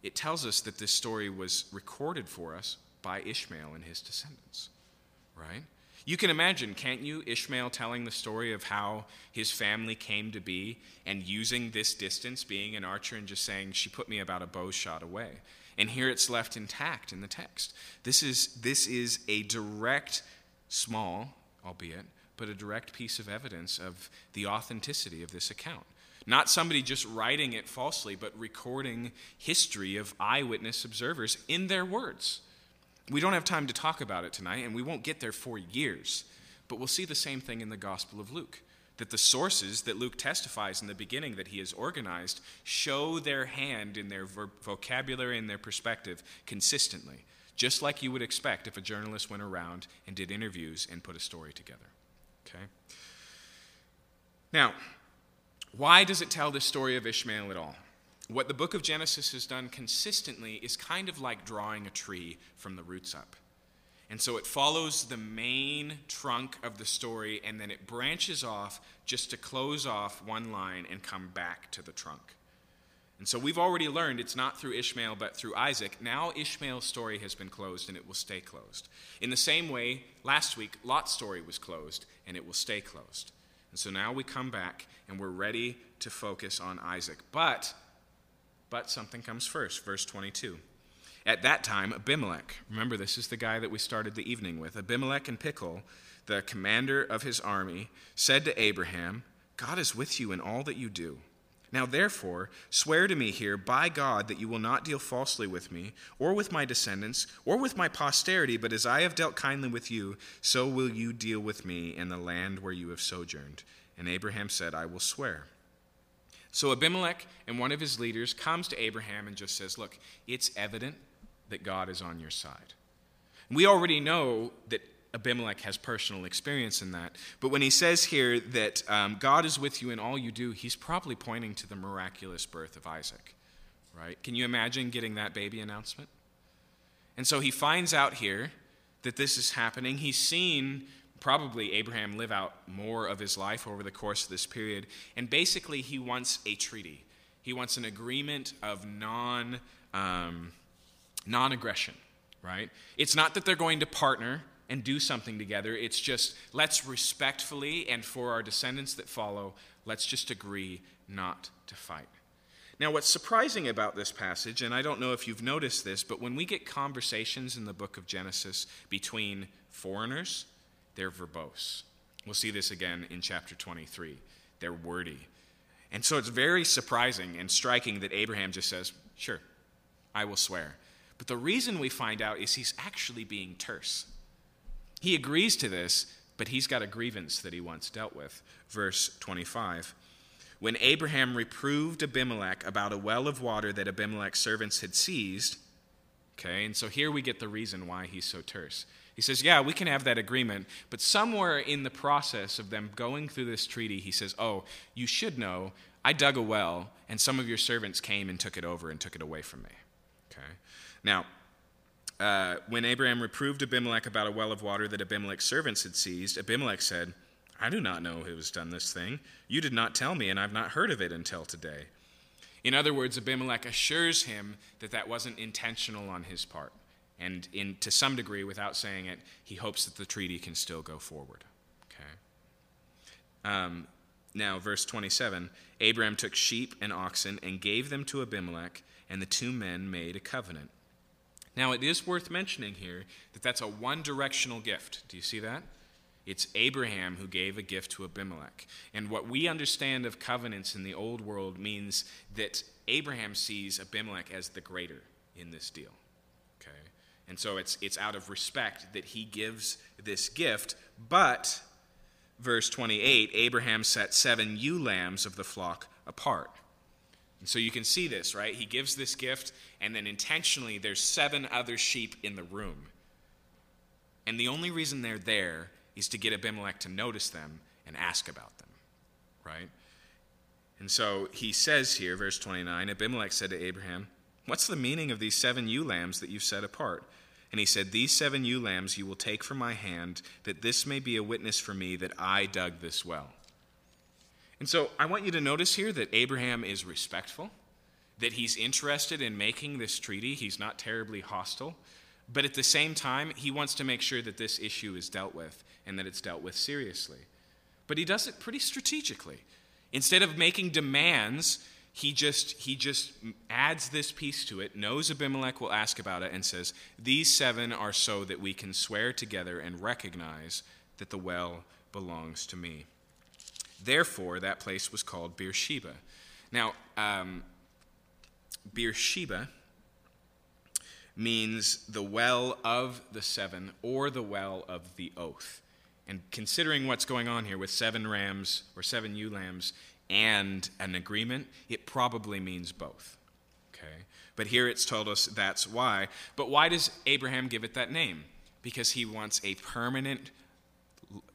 It tells us that this story was recorded for us by Ishmael and his descendants, right? You can imagine, can't you, Ishmael telling the story of how his family came to be and using this distance, being an archer, and just saying, She put me about a bow shot away. And here it's left intact in the text. This is, this is a direct, small, albeit, but a direct piece of evidence of the authenticity of this account. Not somebody just writing it falsely, but recording history of eyewitness observers in their words. We don't have time to talk about it tonight, and we won't get there for years. But we'll see the same thing in the Gospel of Luke that the sources that Luke testifies in the beginning that he has organized show their hand in their vocabulary and their perspective consistently, just like you would expect if a journalist went around and did interviews and put a story together. Okay? Now, why does it tell the story of Ishmael at all? What the book of Genesis has done consistently is kind of like drawing a tree from the roots up. And so it follows the main trunk of the story and then it branches off just to close off one line and come back to the trunk. And so we've already learned it's not through Ishmael but through Isaac. Now Ishmael's story has been closed and it will stay closed. In the same way, last week, Lot's story was closed and it will stay closed. And so now we come back and we're ready to focus on Isaac. But but something comes first, verse 22. At that time, Abimelech, remember this is the guy that we started the evening with, Abimelech and Phicol, the commander of his army, said to Abraham, God is with you in all that you do. Now, therefore, swear to me here by God that you will not deal falsely with me, or with my descendants, or with my posterity, but as I have dealt kindly with you, so will you deal with me in the land where you have sojourned. And Abraham said, I will swear. So Abimelech and one of his leaders comes to Abraham and just says, Look, it's evident that God is on your side. We already know that Abimelech has personal experience in that. But when he says here that um, God is with you in all you do, he's probably pointing to the miraculous birth of Isaac, right? Can you imagine getting that baby announcement? And so he finds out here that this is happening. He's seen probably Abraham live out more of his life over the course of this period. And basically, he wants a treaty. He wants an agreement of non um, non aggression, right? It's not that they're going to partner and do something together. It's just let's respectfully and for our descendants that follow, let's just agree not to fight. Now, what's surprising about this passage, and I don't know if you've noticed this, but when we get conversations in the book of Genesis between foreigners, they're verbose. We'll see this again in chapter 23. They're wordy. And so it's very surprising and striking that Abraham just says, Sure, I will swear. But the reason we find out is he's actually being terse. He agrees to this, but he's got a grievance that he once dealt with. Verse 25. When Abraham reproved Abimelech about a well of water that Abimelech's servants had seized, okay, and so here we get the reason why he's so terse. He says, Yeah, we can have that agreement, but somewhere in the process of them going through this treaty, he says, Oh, you should know, I dug a well, and some of your servants came and took it over and took it away from me. Okay? Now, uh, when Abraham reproved Abimelech about a well of water that Abimelech's servants had seized, Abimelech said, I do not know who has done this thing. You did not tell me, and I've not heard of it until today. In other words, Abimelech assures him that that wasn't intentional on his part. And in, to some degree, without saying it, he hopes that the treaty can still go forward. Okay. Um, now, verse 27 Abraham took sheep and oxen and gave them to Abimelech, and the two men made a covenant. Now, it is worth mentioning here that that's a one directional gift. Do you see that? It's Abraham who gave a gift to Abimelech. And what we understand of covenants in the old world means that Abraham sees Abimelech as the greater in this deal. And so it's, it's out of respect that he gives this gift. But, verse 28, Abraham set seven ewe lambs of the flock apart. And so you can see this, right? He gives this gift, and then intentionally there's seven other sheep in the room. And the only reason they're there is to get Abimelech to notice them and ask about them, right? And so he says here, verse 29 Abimelech said to Abraham, What's the meaning of these seven ewe lambs that you've set apart? And he said, These seven ewe lambs you will take from my hand, that this may be a witness for me that I dug this well. And so I want you to notice here that Abraham is respectful, that he's interested in making this treaty. He's not terribly hostile. But at the same time, he wants to make sure that this issue is dealt with and that it's dealt with seriously. But he does it pretty strategically. Instead of making demands, he just he just adds this piece to it knows abimelech will ask about it and says these seven are so that we can swear together and recognize that the well belongs to me therefore that place was called beersheba now um, beersheba means the well of the seven or the well of the oath. And considering what's going on here with seven rams or seven ewe lambs and an agreement, it probably means both. Okay? But here it's told us that's why. But why does Abraham give it that name? Because he wants a permanent,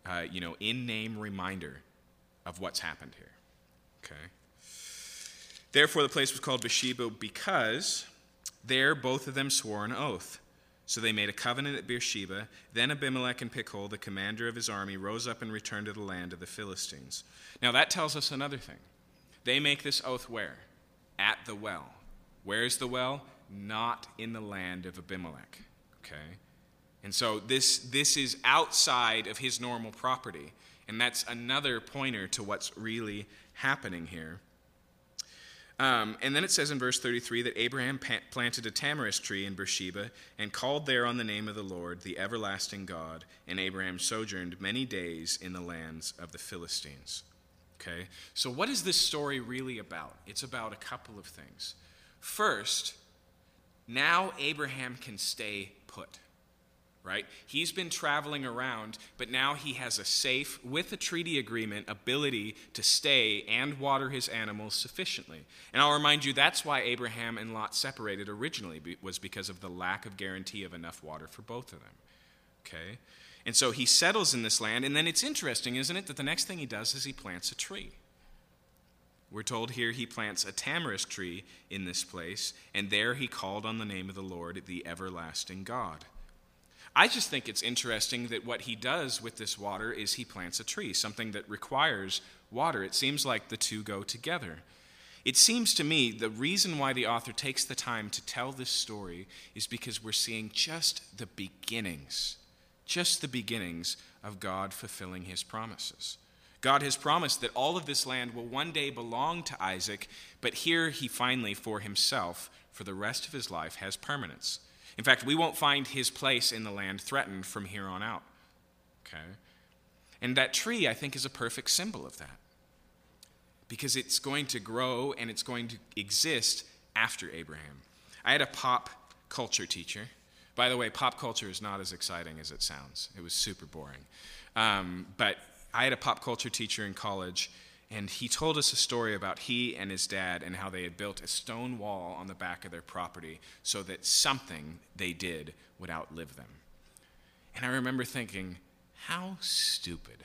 uh, you know, in name reminder of what's happened here. Okay? Therefore, the place was called Beersheba because there, both of them swore an oath. So they made a covenant at Beersheba. Then Abimelech and Phicol, the commander of his army, rose up and returned to the land of the Philistines. Now that tells us another thing. They make this oath where? At the well. Where is the well? Not in the land of Abimelech. Okay? And so this, this is outside of his normal property. And that's another pointer to what's really happening here. Um, and then it says in verse 33 that Abraham planted a tamarisk tree in Beersheba and called there on the name of the Lord, the everlasting God. And Abraham sojourned many days in the lands of the Philistines. Okay? So, what is this story really about? It's about a couple of things. First, now Abraham can stay put right? He's been traveling around, but now he has a safe, with a treaty agreement, ability to stay and water his animals sufficiently. And I'll remind you that's why Abraham and Lot separated originally, was because of the lack of guarantee of enough water for both of them. Okay? And so he settles in this land, and then it's interesting, isn't it, that the next thing he does is he plants a tree. We're told here he plants a tamarisk tree in this place, and there he called on the name of the Lord, the everlasting God. I just think it's interesting that what he does with this water is he plants a tree, something that requires water. It seems like the two go together. It seems to me the reason why the author takes the time to tell this story is because we're seeing just the beginnings, just the beginnings of God fulfilling his promises. God has promised that all of this land will one day belong to Isaac, but here he finally, for himself, for the rest of his life, has permanence. In fact, we won't find his place in the land threatened from here on out. Okay? And that tree, I think, is a perfect symbol of that. Because it's going to grow and it's going to exist after Abraham. I had a pop culture teacher. By the way, pop culture is not as exciting as it sounds, it was super boring. Um, but I had a pop culture teacher in college and he told us a story about he and his dad and how they had built a stone wall on the back of their property so that something they did would outlive them. And I remember thinking, how stupid,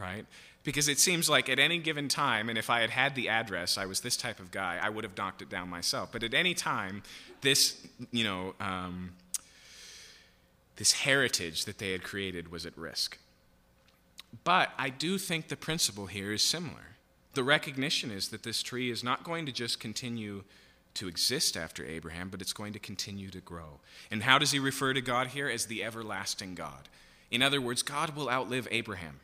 right? Because it seems like at any given time, and if I had had the address, I was this type of guy, I would have knocked it down myself. But at any time, this, you know, um, this heritage that they had created was at risk. But I do think the principle here is similar. The recognition is that this tree is not going to just continue to exist after Abraham, but it's going to continue to grow. And how does he refer to God here? As the everlasting God. In other words, God will outlive Abraham.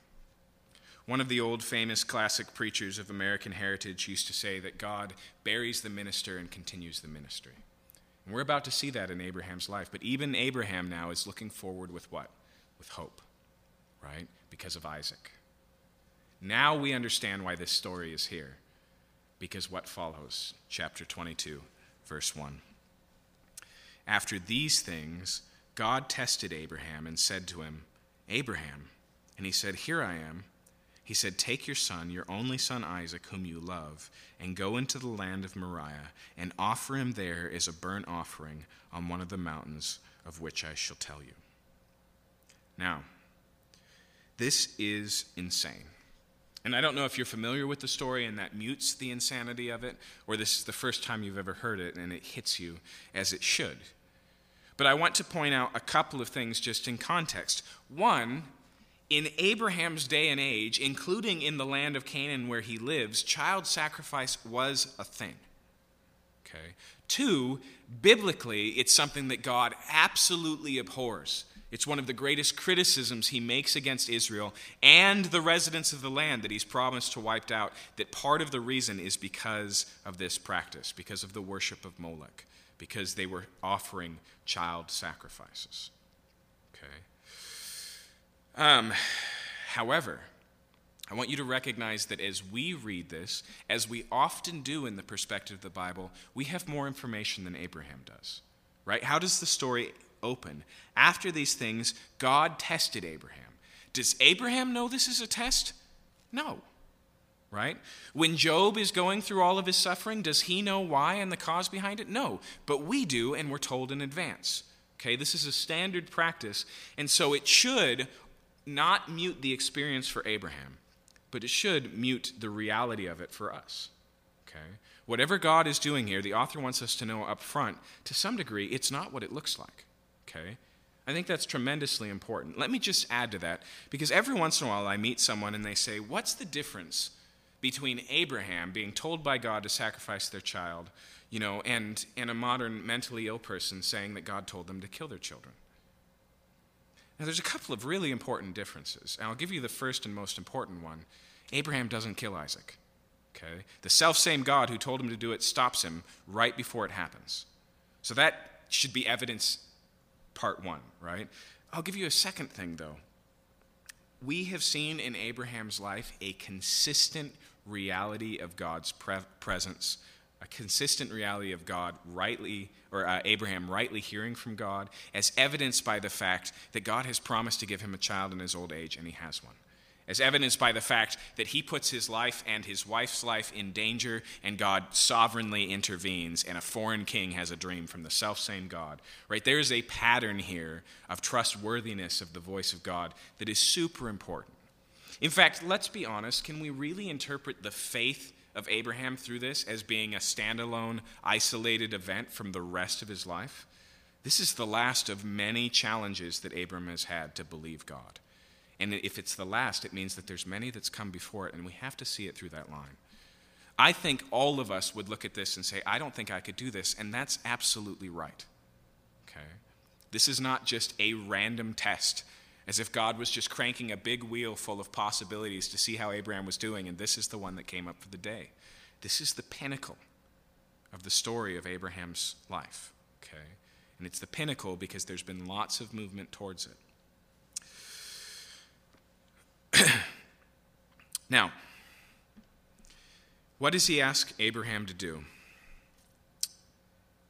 One of the old famous classic preachers of American heritage used to say that God buries the minister and continues the ministry. And we're about to see that in Abraham's life. But even Abraham now is looking forward with what? With hope right? Because of Isaac. Now we understand why this story is here. Because what follows? Chapter 22, verse 1. After these things, God tested Abraham and said to him, Abraham. And he said, Here I am. He said, Take your son, your only son Isaac, whom you love, and go into the land of Moriah, and offer him there as a burnt offering on one of the mountains of which I shall tell you. Now, this is insane. And I don't know if you're familiar with the story and that mutes the insanity of it, or this is the first time you've ever heard it and it hits you as it should. But I want to point out a couple of things just in context. One, in Abraham's day and age, including in the land of Canaan where he lives, child sacrifice was a thing. Okay. Two, biblically, it's something that God absolutely abhors. It's one of the greatest criticisms he makes against Israel and the residents of the land that he's promised to wipe out. That part of the reason is because of this practice, because of the worship of Moloch, because they were offering child sacrifices. Okay. Um, however, I want you to recognize that as we read this, as we often do in the perspective of the Bible, we have more information than Abraham does. Right? How does the story open. After these things, God tested Abraham. Does Abraham know this is a test? No. Right? When Job is going through all of his suffering, does he know why and the cause behind it? No. But we do, and we're told in advance. Okay, this is a standard practice, and so it should not mute the experience for Abraham, but it should mute the reality of it for us. Okay? Whatever God is doing here, the author wants us to know up front, to some degree, it's not what it looks like okay? I think that's tremendously important. Let me just add to that, because every once in a while I meet someone and they say, What's the difference between Abraham being told by God to sacrifice their child, you know, and, and a modern mentally ill person saying that God told them to kill their children? Now, there's a couple of really important differences, and I'll give you the first and most important one. Abraham doesn't kill Isaac. Okay? The self same God who told him to do it stops him right before it happens. So that should be evidence part one, right? I'll give you a second thing, though. We have seen in Abraham's life a consistent reality of God's pre- presence, a consistent reality of God rightly, or uh, Abraham rightly hearing from God, as evidenced by the fact that God has promised to give him a child in his old age, and he has one as evidenced by the fact that he puts his life and his wife's life in danger, and God sovereignly intervenes, and a foreign king has a dream from the self-same God. Right? There is a pattern here of trustworthiness of the voice of God that is super important. In fact, let's be honest, can we really interpret the faith of Abraham through this as being a standalone, isolated event from the rest of his life? This is the last of many challenges that Abram has had to believe God. And if it's the last, it means that there's many that's come before it, and we have to see it through that line. I think all of us would look at this and say, I don't think I could do this, and that's absolutely right. Okay? This is not just a random test, as if God was just cranking a big wheel full of possibilities to see how Abraham was doing, and this is the one that came up for the day. This is the pinnacle of the story of Abraham's life. Okay? And it's the pinnacle because there's been lots of movement towards it. now, what does he ask Abraham to do?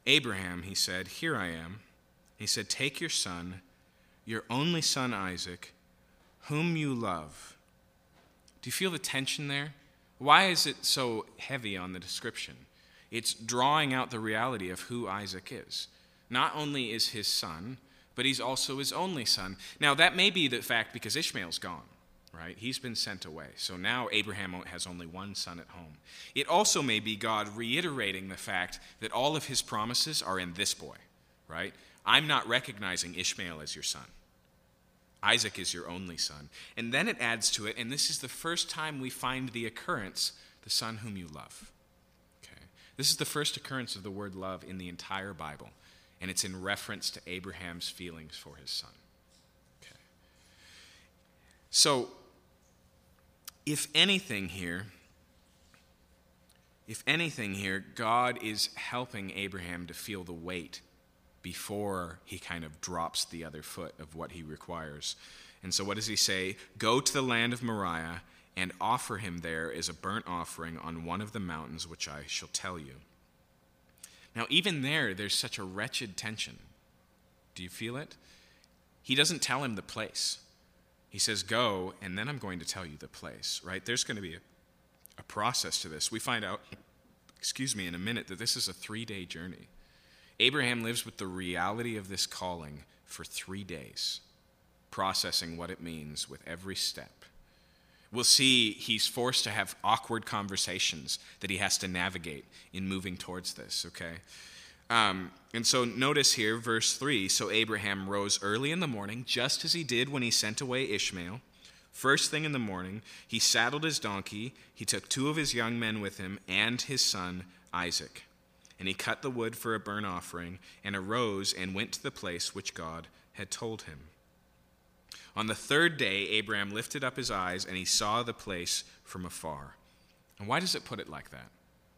Abraham, he said, Here I am. He said, Take your son, your only son Isaac, whom you love. Do you feel the tension there? Why is it so heavy on the description? It's drawing out the reality of who Isaac is. Not only is his son, but he's also his only son. Now, that may be the fact because Ishmael's gone right? He's been sent away. So now Abraham has only one son at home. It also may be God reiterating the fact that all of his promises are in this boy, right? I'm not recognizing Ishmael as your son. Isaac is your only son. And then it adds to it, and this is the first time we find the occurrence, the son whom you love. Okay. This is the first occurrence of the word love in the entire Bible, and it's in reference to Abraham's feelings for his son. Okay. So if anything here, if anything here, God is helping Abraham to feel the weight before he kind of drops the other foot of what he requires. And so what does he say? Go to the land of Moriah and offer him there as a burnt offering on one of the mountains which I shall tell you. Now, even there, there's such a wretched tension. Do you feel it? He doesn't tell him the place. He says, Go, and then I'm going to tell you the place, right? There's going to be a, a process to this. We find out, excuse me, in a minute that this is a three day journey. Abraham lives with the reality of this calling for three days, processing what it means with every step. We'll see he's forced to have awkward conversations that he has to navigate in moving towards this, okay? Um, and so notice here, verse 3 So Abraham rose early in the morning, just as he did when he sent away Ishmael. First thing in the morning, he saddled his donkey, he took two of his young men with him, and his son Isaac. And he cut the wood for a burnt offering, and arose and went to the place which God had told him. On the third day, Abraham lifted up his eyes, and he saw the place from afar. And why does it put it like that?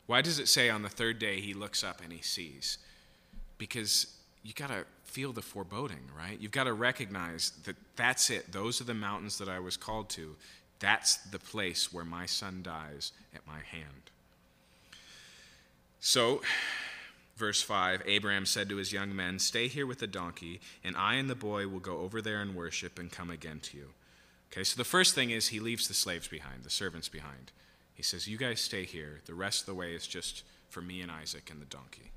Why does it say on the third day he looks up and he sees? Because you got to feel the foreboding, right? You've got to recognize that that's it. Those are the mountains that I was called to. That's the place where my son dies at my hand. So, verse 5 Abraham said to his young men, Stay here with the donkey, and I and the boy will go over there and worship and come again to you. Okay, so the first thing is he leaves the slaves behind, the servants behind. He says, You guys stay here. The rest of the way is just for me and Isaac and the donkey.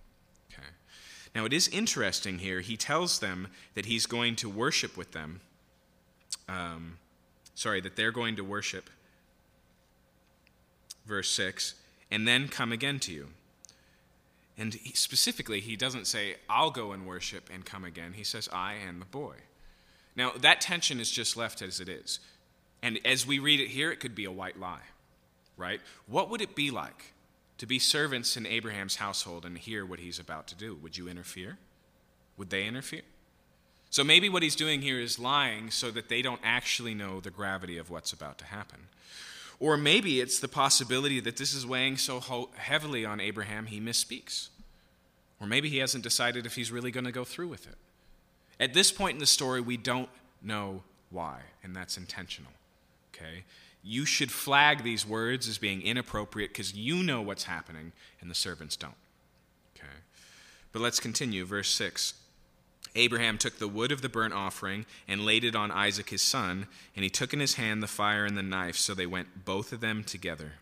Okay. Now, it is interesting here. He tells them that he's going to worship with them. Um, sorry, that they're going to worship. Verse 6 and then come again to you. And he, specifically, he doesn't say, I'll go and worship and come again. He says, I and the boy. Now, that tension is just left as it is. And as we read it here, it could be a white lie right? What would it be like to be servants in Abraham's household and hear what he's about to do? Would you interfere? Would they interfere? So maybe what he's doing here is lying so that they don't actually know the gravity of what's about to happen. Or maybe it's the possibility that this is weighing so heavily on Abraham he misspeaks. Or maybe he hasn't decided if he's really going to go through with it. At this point in the story, we don't know why, and that's intentional. Okay? You should flag these words as being inappropriate because you know what's happening and the servants don't. Okay. But let's continue. Verse 6. Abraham took the wood of the burnt offering and laid it on Isaac his son, and he took in his hand the fire and the knife, so they went both of them together.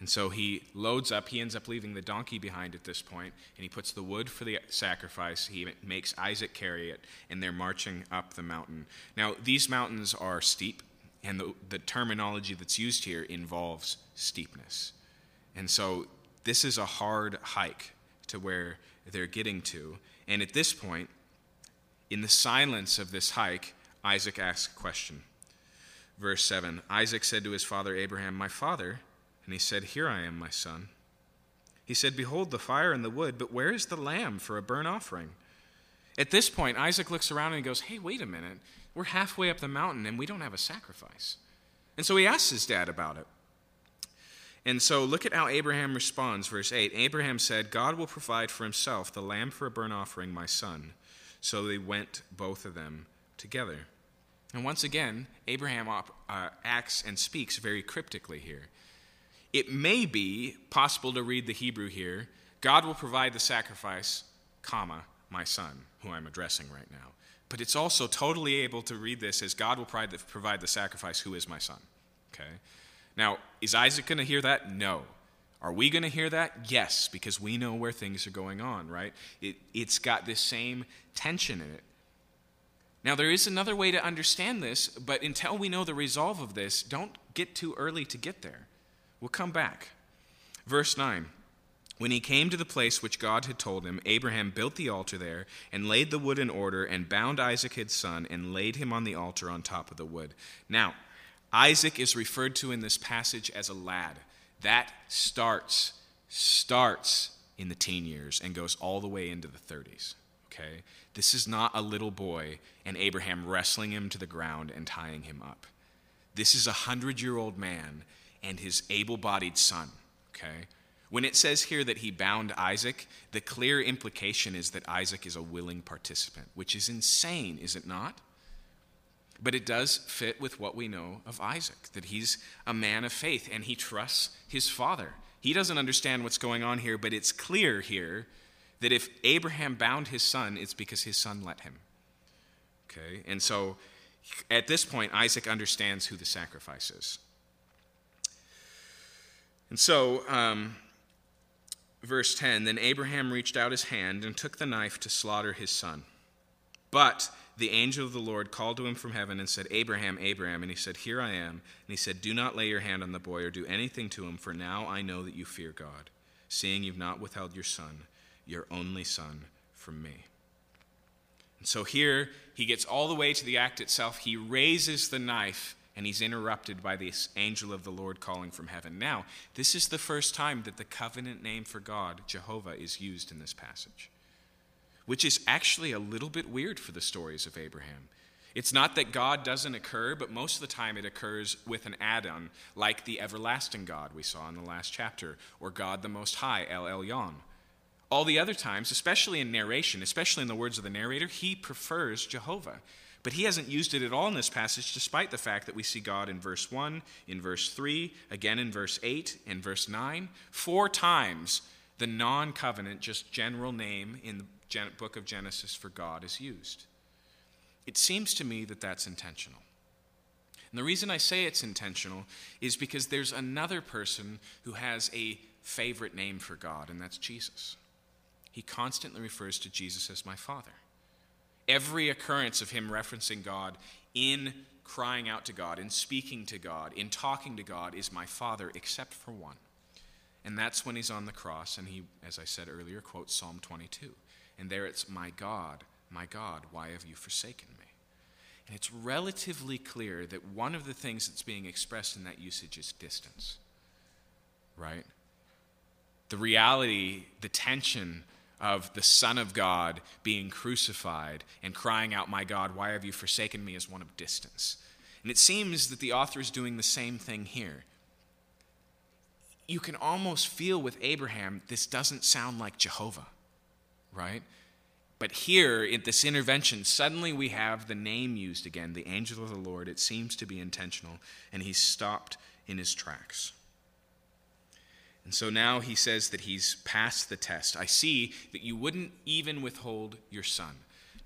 And so he loads up, he ends up leaving the donkey behind at this point, and he puts the wood for the sacrifice. He makes Isaac carry it, and they're marching up the mountain. Now, these mountains are steep, and the, the terminology that's used here involves steepness. And so this is a hard hike to where they're getting to. And at this point, in the silence of this hike, Isaac asks a question. Verse 7 Isaac said to his father Abraham, My father. And he said, Here I am, my son. He said, Behold the fire and the wood, but where is the lamb for a burnt offering? At this point, Isaac looks around and he goes, Hey, wait a minute. We're halfway up the mountain and we don't have a sacrifice. And so he asks his dad about it. And so look at how Abraham responds, verse 8. Abraham said, God will provide for himself the lamb for a burnt offering, my son. So they went, both of them, together. And once again, Abraham uh, acts and speaks very cryptically here. It may be possible to read the Hebrew here God will provide the sacrifice, comma, my son, who I'm addressing right now. But it's also totally able to read this as God will provide the sacrifice, who is my son. Okay? Now, is Isaac going to hear that? No. Are we going to hear that? Yes, because we know where things are going on, right? It, it's got this same tension in it. Now, there is another way to understand this, but until we know the resolve of this, don't get too early to get there. We'll come back. Verse 9 when he came to the place which God had told him, Abraham built the altar there and laid the wood in order and bound Isaac his son and laid him on the altar on top of the wood. Now, Isaac is referred to in this passage as a lad. That starts starts in the teen years and goes all the way into the 30s. Okay? This is not a little boy and Abraham wrestling him to the ground and tying him up. This is a 100-year-old man and his able-bodied son, okay? When it says here that he bound Isaac, the clear implication is that Isaac is a willing participant, which is insane, is it not? But it does fit with what we know of Isaac, that he's a man of faith and he trusts his father. He doesn't understand what's going on here, but it's clear here that if Abraham bound his son, it's because his son let him. Okay? And so at this point, Isaac understands who the sacrifice is. And so, um, verse 10 Then Abraham reached out his hand and took the knife to slaughter his son. But the angel of the Lord called to him from heaven and said, Abraham, Abraham. And he said, Here I am. And he said, Do not lay your hand on the boy or do anything to him, for now I know that you fear God, seeing you've not withheld your son, your only son, from me. And so here he gets all the way to the act itself. He raises the knife and he's interrupted by this angel of the Lord calling from heaven. Now, this is the first time that the covenant name for God, Jehovah, is used in this passage which is actually a little bit weird for the stories of Abraham. It's not that God doesn't occur, but most of the time it occurs with an add on, like the everlasting God we saw in the last chapter, or God the Most High, El Elyon. All the other times, especially in narration, especially in the words of the narrator, he prefers Jehovah. But he hasn't used it at all in this passage, despite the fact that we see God in verse 1, in verse 3, again in verse 8, in verse 9. Four times the non covenant, just general name in the book of Genesis for God is used. It seems to me that that's intentional. And the reason I say it's intentional is because there's another person who has a favorite name for God, and that's Jesus. He constantly refers to Jesus as my Father. Every occurrence of him referencing God in crying out to God, in speaking to God, in talking to God is my Father, except for one. And that's when he's on the cross, and he, as I said earlier, quotes Psalm 22. And there it's, My God, my God, why have you forsaken me? And it's relatively clear that one of the things that's being expressed in that usage is distance, right? The reality, the tension of the Son of God being crucified and crying out, My God, why have you forsaken me, is one of distance. And it seems that the author is doing the same thing here. You can almost feel with Abraham, this doesn't sound like Jehovah right? But here, in this intervention, suddenly we have the name used again, the angel of the Lord. It seems to be intentional, and he's stopped in his tracks. And so now he says that he's passed the test. I see that you wouldn't even withhold your son.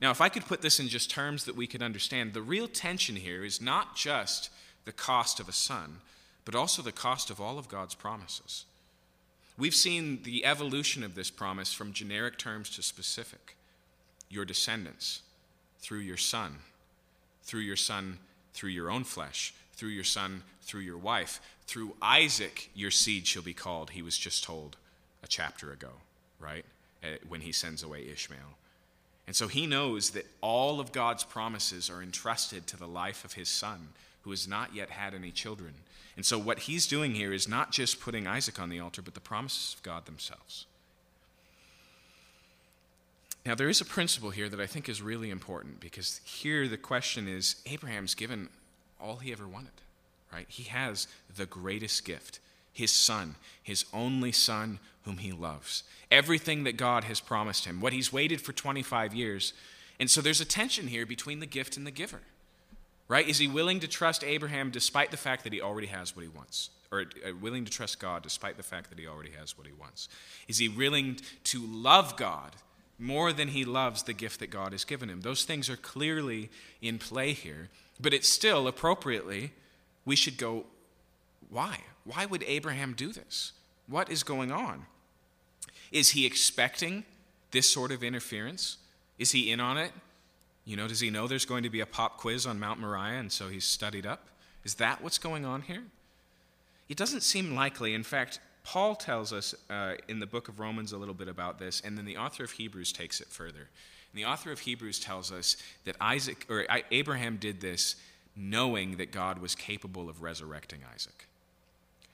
Now, if I could put this in just terms that we could understand, the real tension here is not just the cost of a son, but also the cost of all of God's promises. We've seen the evolution of this promise from generic terms to specific. Your descendants, through your son, through your son, through your own flesh, through your son, through your wife, through Isaac, your seed shall be called, he was just told a chapter ago, right? Eh, when he sends away Ishmael. And so he knows that all of God's promises are entrusted to the life of his son, who has not yet had any children. And so, what he's doing here is not just putting Isaac on the altar, but the promises of God themselves. Now, there is a principle here that I think is really important because here the question is Abraham's given all he ever wanted, right? He has the greatest gift his son, his only son whom he loves. Everything that God has promised him, what he's waited for 25 years. And so there's a tension here between the gift and the giver. Right? Is he willing to trust Abraham despite the fact that he already has what he wants? Or uh, willing to trust God despite the fact that he already has what he wants? Is he willing to love God more than he loves the gift that God has given him? Those things are clearly in play here. But it's still, appropriately, we should go, why? Why would Abraham do this? What is going on? Is he expecting this sort of interference? Is he in on it? You know, does he know there's going to be a pop quiz on Mount Moriah and so he's studied up? Is that what's going on here? It doesn't seem likely. In fact, Paul tells us uh, in the book of Romans a little bit about this, and then the author of Hebrews takes it further. And the author of Hebrews tells us that Isaac or Abraham did this knowing that God was capable of resurrecting Isaac.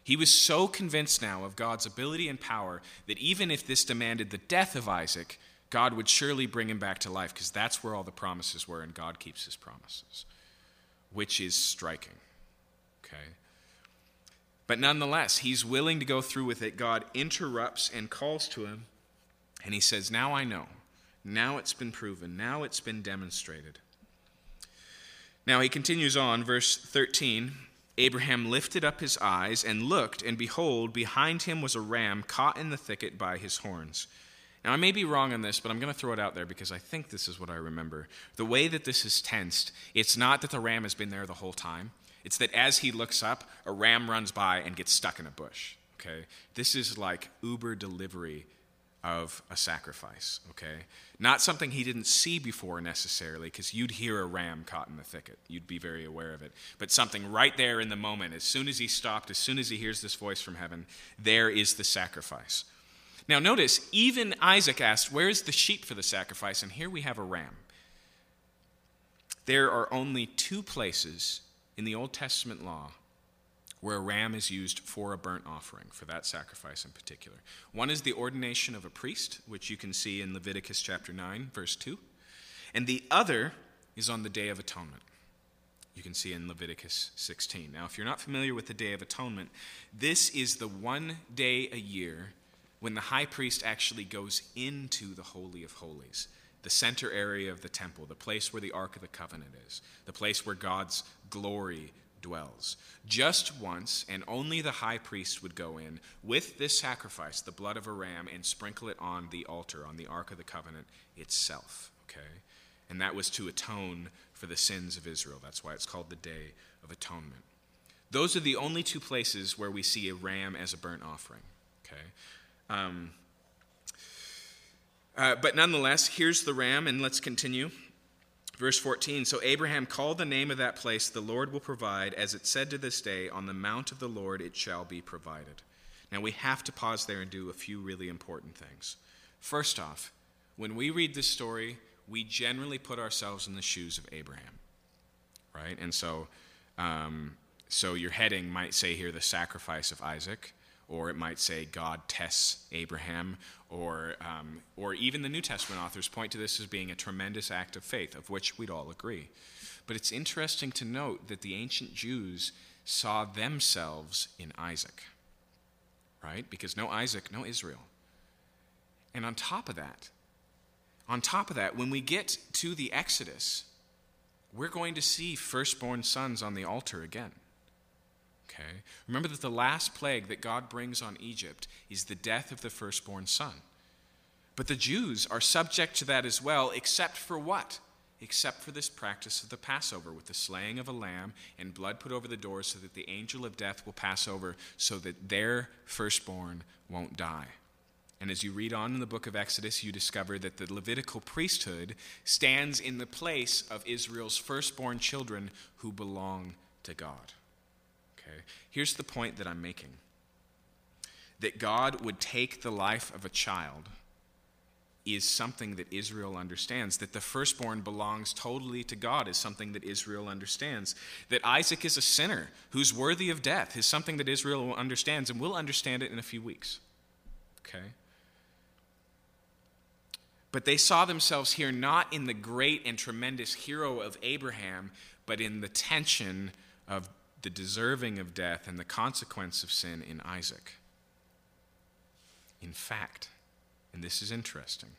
He was so convinced now of God's ability and power that even if this demanded the death of Isaac, God would surely bring him back to life because that's where all the promises were, and God keeps his promises, which is striking. Okay? But nonetheless, he's willing to go through with it. God interrupts and calls to him, and he says, Now I know. Now it's been proven. Now it's been demonstrated. Now he continues on, verse 13. Abraham lifted up his eyes and looked, and behold, behind him was a ram caught in the thicket by his horns. Now, I may be wrong on this, but I'm going to throw it out there because I think this is what I remember. The way that this is tensed, it's not that the ram has been there the whole time, it's that as he looks up, a ram runs by and gets stuck in a bush. Okay? This is like Uber delivery of a sacrifice, okay? Not something he didn't see before necessarily, because you'd hear a ram caught in the thicket. You'd be very aware of it. But something right there in the moment, as soon as he stopped, as soon as he hears this voice from heaven, there is the sacrifice. Now, notice, even Isaac asked, Where is the sheep for the sacrifice? And here we have a ram. There are only two places in the Old Testament law where a ram is used for a burnt offering, for that sacrifice in particular. One is the ordination of a priest, which you can see in Leviticus chapter 9, verse 2. And the other is on the Day of Atonement. You can see in Leviticus 16. Now, if you're not familiar with the Day of Atonement, this is the one day a year when the high priest actually goes into the Holy of Holies, the center area of the temple, the place where the Ark of the Covenant is, the place where God's glory dwells. Just once, and only the high priest would go in with this sacrifice, the blood of a ram, and sprinkle it on the altar, on the Ark of the Covenant itself. Okay? And that was to atone for the sins of Israel. That's why it's called the Day of Atonement. Those are the only two places where we see a ram as a burnt offering. Okay? Um, uh, but nonetheless, here's the ram, and let's continue. Verse 14 So Abraham called the name of that place, The Lord will provide, as it said to this day, On the mount of the Lord it shall be provided. Now we have to pause there and do a few really important things. First off, when we read this story, we generally put ourselves in the shoes of Abraham, right? And so, um, so your heading might say here the sacrifice of Isaac, or it might say God tests Abraham, or, um, or even the New Testament authors point to this as being a tremendous act of faith, of which we'd all agree. But it's interesting to note that the ancient Jews saw themselves in Isaac, right? Because no Isaac, no Israel. And on top of that, on top of that, when we get to the Exodus, we're going to see firstborn sons on the altar again. Okay? Remember that the last plague that God brings on Egypt is the death of the firstborn son. But the Jews are subject to that as well, except for what? Except for this practice of the Passover with the slaying of a lamb and blood put over the doors so that the angel of death will pass over so that their firstborn won't die. And as you read on in the book of Exodus, you discover that the Levitical priesthood stands in the place of Israel's firstborn children who belong to God. Okay? Here's the point that I'm making that God would take the life of a child is something that Israel understands. That the firstborn belongs totally to God is something that Israel understands. That Isaac is a sinner who's worthy of death is something that Israel understands, and we'll understand it in a few weeks. Okay? But they saw themselves here not in the great and tremendous hero of Abraham, but in the tension of the deserving of death and the consequence of sin in Isaac. In fact, and this is interesting,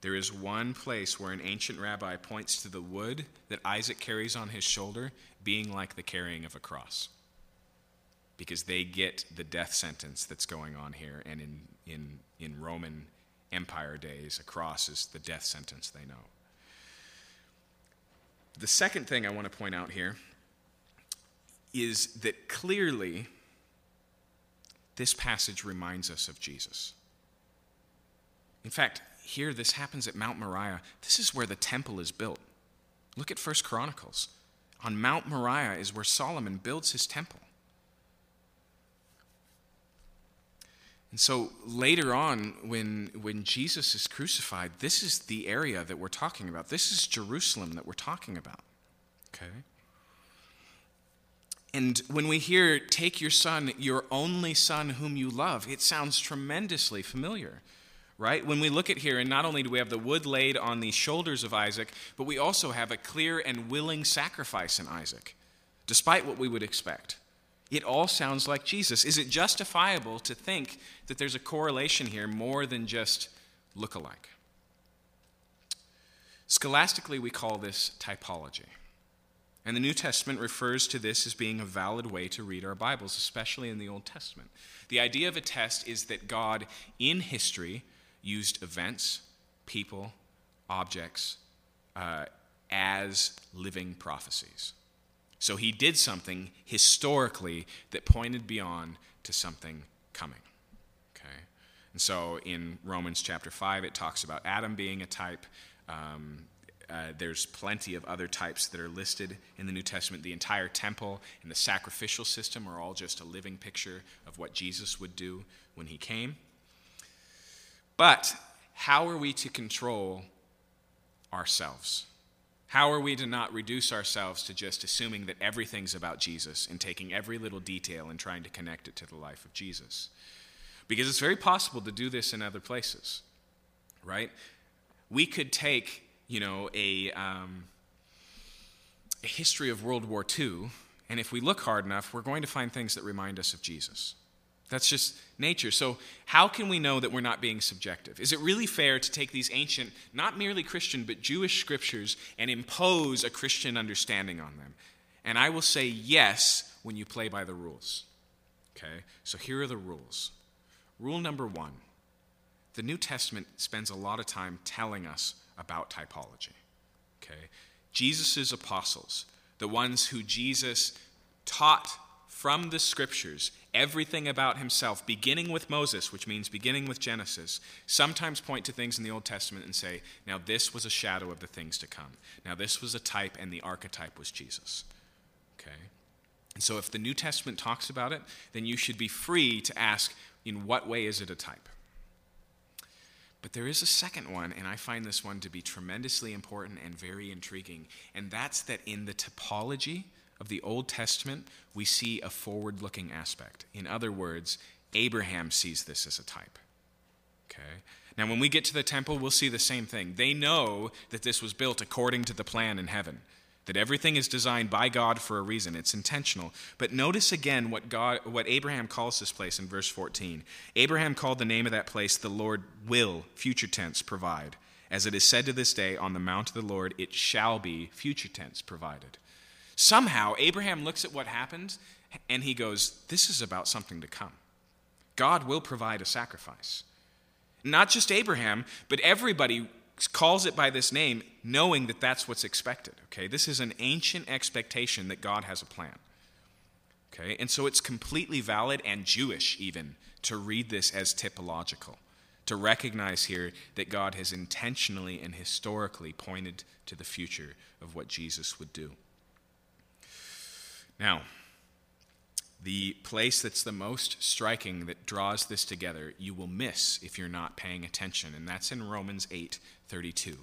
there is one place where an ancient rabbi points to the wood that Isaac carries on his shoulder being like the carrying of a cross. Because they get the death sentence that's going on here, and in, in, in Roman Empire days, a cross is the death sentence they know. The second thing I want to point out here is that clearly this passage reminds us of Jesus. In fact, here this happens at Mount Moriah. This is where the temple is built. Look at First Chronicles. On Mount Moriah is where Solomon builds his temple. And so later on, when, when Jesus is crucified, this is the area that we're talking about. This is Jerusalem that we're talking about. Okay? And when we hear, take your son, your only son whom you love, it sounds tremendously familiar, right? When we look at here, and not only do we have the wood laid on the shoulders of Isaac, but we also have a clear and willing sacrifice in Isaac, despite what we would expect. It all sounds like Jesus. Is it justifiable to think that there's a correlation here more than just look alike? Scholastically, we call this typology. And the New Testament refers to this as being a valid way to read our Bibles, especially in the Old Testament. The idea of a test is that God, in history, used events, people, objects uh, as living prophecies. So he did something historically that pointed beyond to something coming. Okay? And so in Romans chapter 5, it talks about Adam being a type. Um, uh, there's plenty of other types that are listed in the New Testament. The entire temple and the sacrificial system are all just a living picture of what Jesus would do when he came. But how are we to control ourselves? How are we to not reduce ourselves to just assuming that everything's about Jesus and taking every little detail and trying to connect it to the life of Jesus? Because it's very possible to do this in other places, right? We could take, you know, a, um, a history of World War II, and if we look hard enough, we're going to find things that remind us of Jesus. That's just nature. So, how can we know that we're not being subjective? Is it really fair to take these ancient, not merely Christian, but Jewish scriptures and impose a Christian understanding on them? And I will say yes when you play by the rules. Okay? So, here are the rules. Rule number one the New Testament spends a lot of time telling us about typology. Okay? Jesus' apostles, the ones who Jesus taught from the scriptures everything about himself, beginning with Moses, which means beginning with Genesis, sometimes point to things in the Old Testament and say, now this was a shadow of the things to come. Now this was a type, and the archetype was Jesus. Okay? And so if the New Testament talks about it, then you should be free to ask, in what way is it a type? But there is a second one, and I find this one to be tremendously important and very intriguing, and that's that in the typology, of the Old Testament, we see a forward looking aspect. In other words, Abraham sees this as a type. Okay? Now, when we get to the temple, we'll see the same thing. They know that this was built according to the plan in heaven, that everything is designed by God for a reason. It's intentional. But notice again what, God, what Abraham calls this place in verse 14. Abraham called the name of that place, the Lord will, future tense, provide. As it is said to this day, on the mount of the Lord it shall be, future tense, provided. Somehow, Abraham looks at what happened and he goes, This is about something to come. God will provide a sacrifice. Not just Abraham, but everybody calls it by this name, knowing that that's what's expected. Okay, this is an ancient expectation that God has a plan. Okay, and so it's completely valid and Jewish even to read this as typological, to recognize here that God has intentionally and historically pointed to the future of what Jesus would do. Now, the place that's the most striking that draws this together, you will miss if you're not paying attention, and that's in Romans 8 32,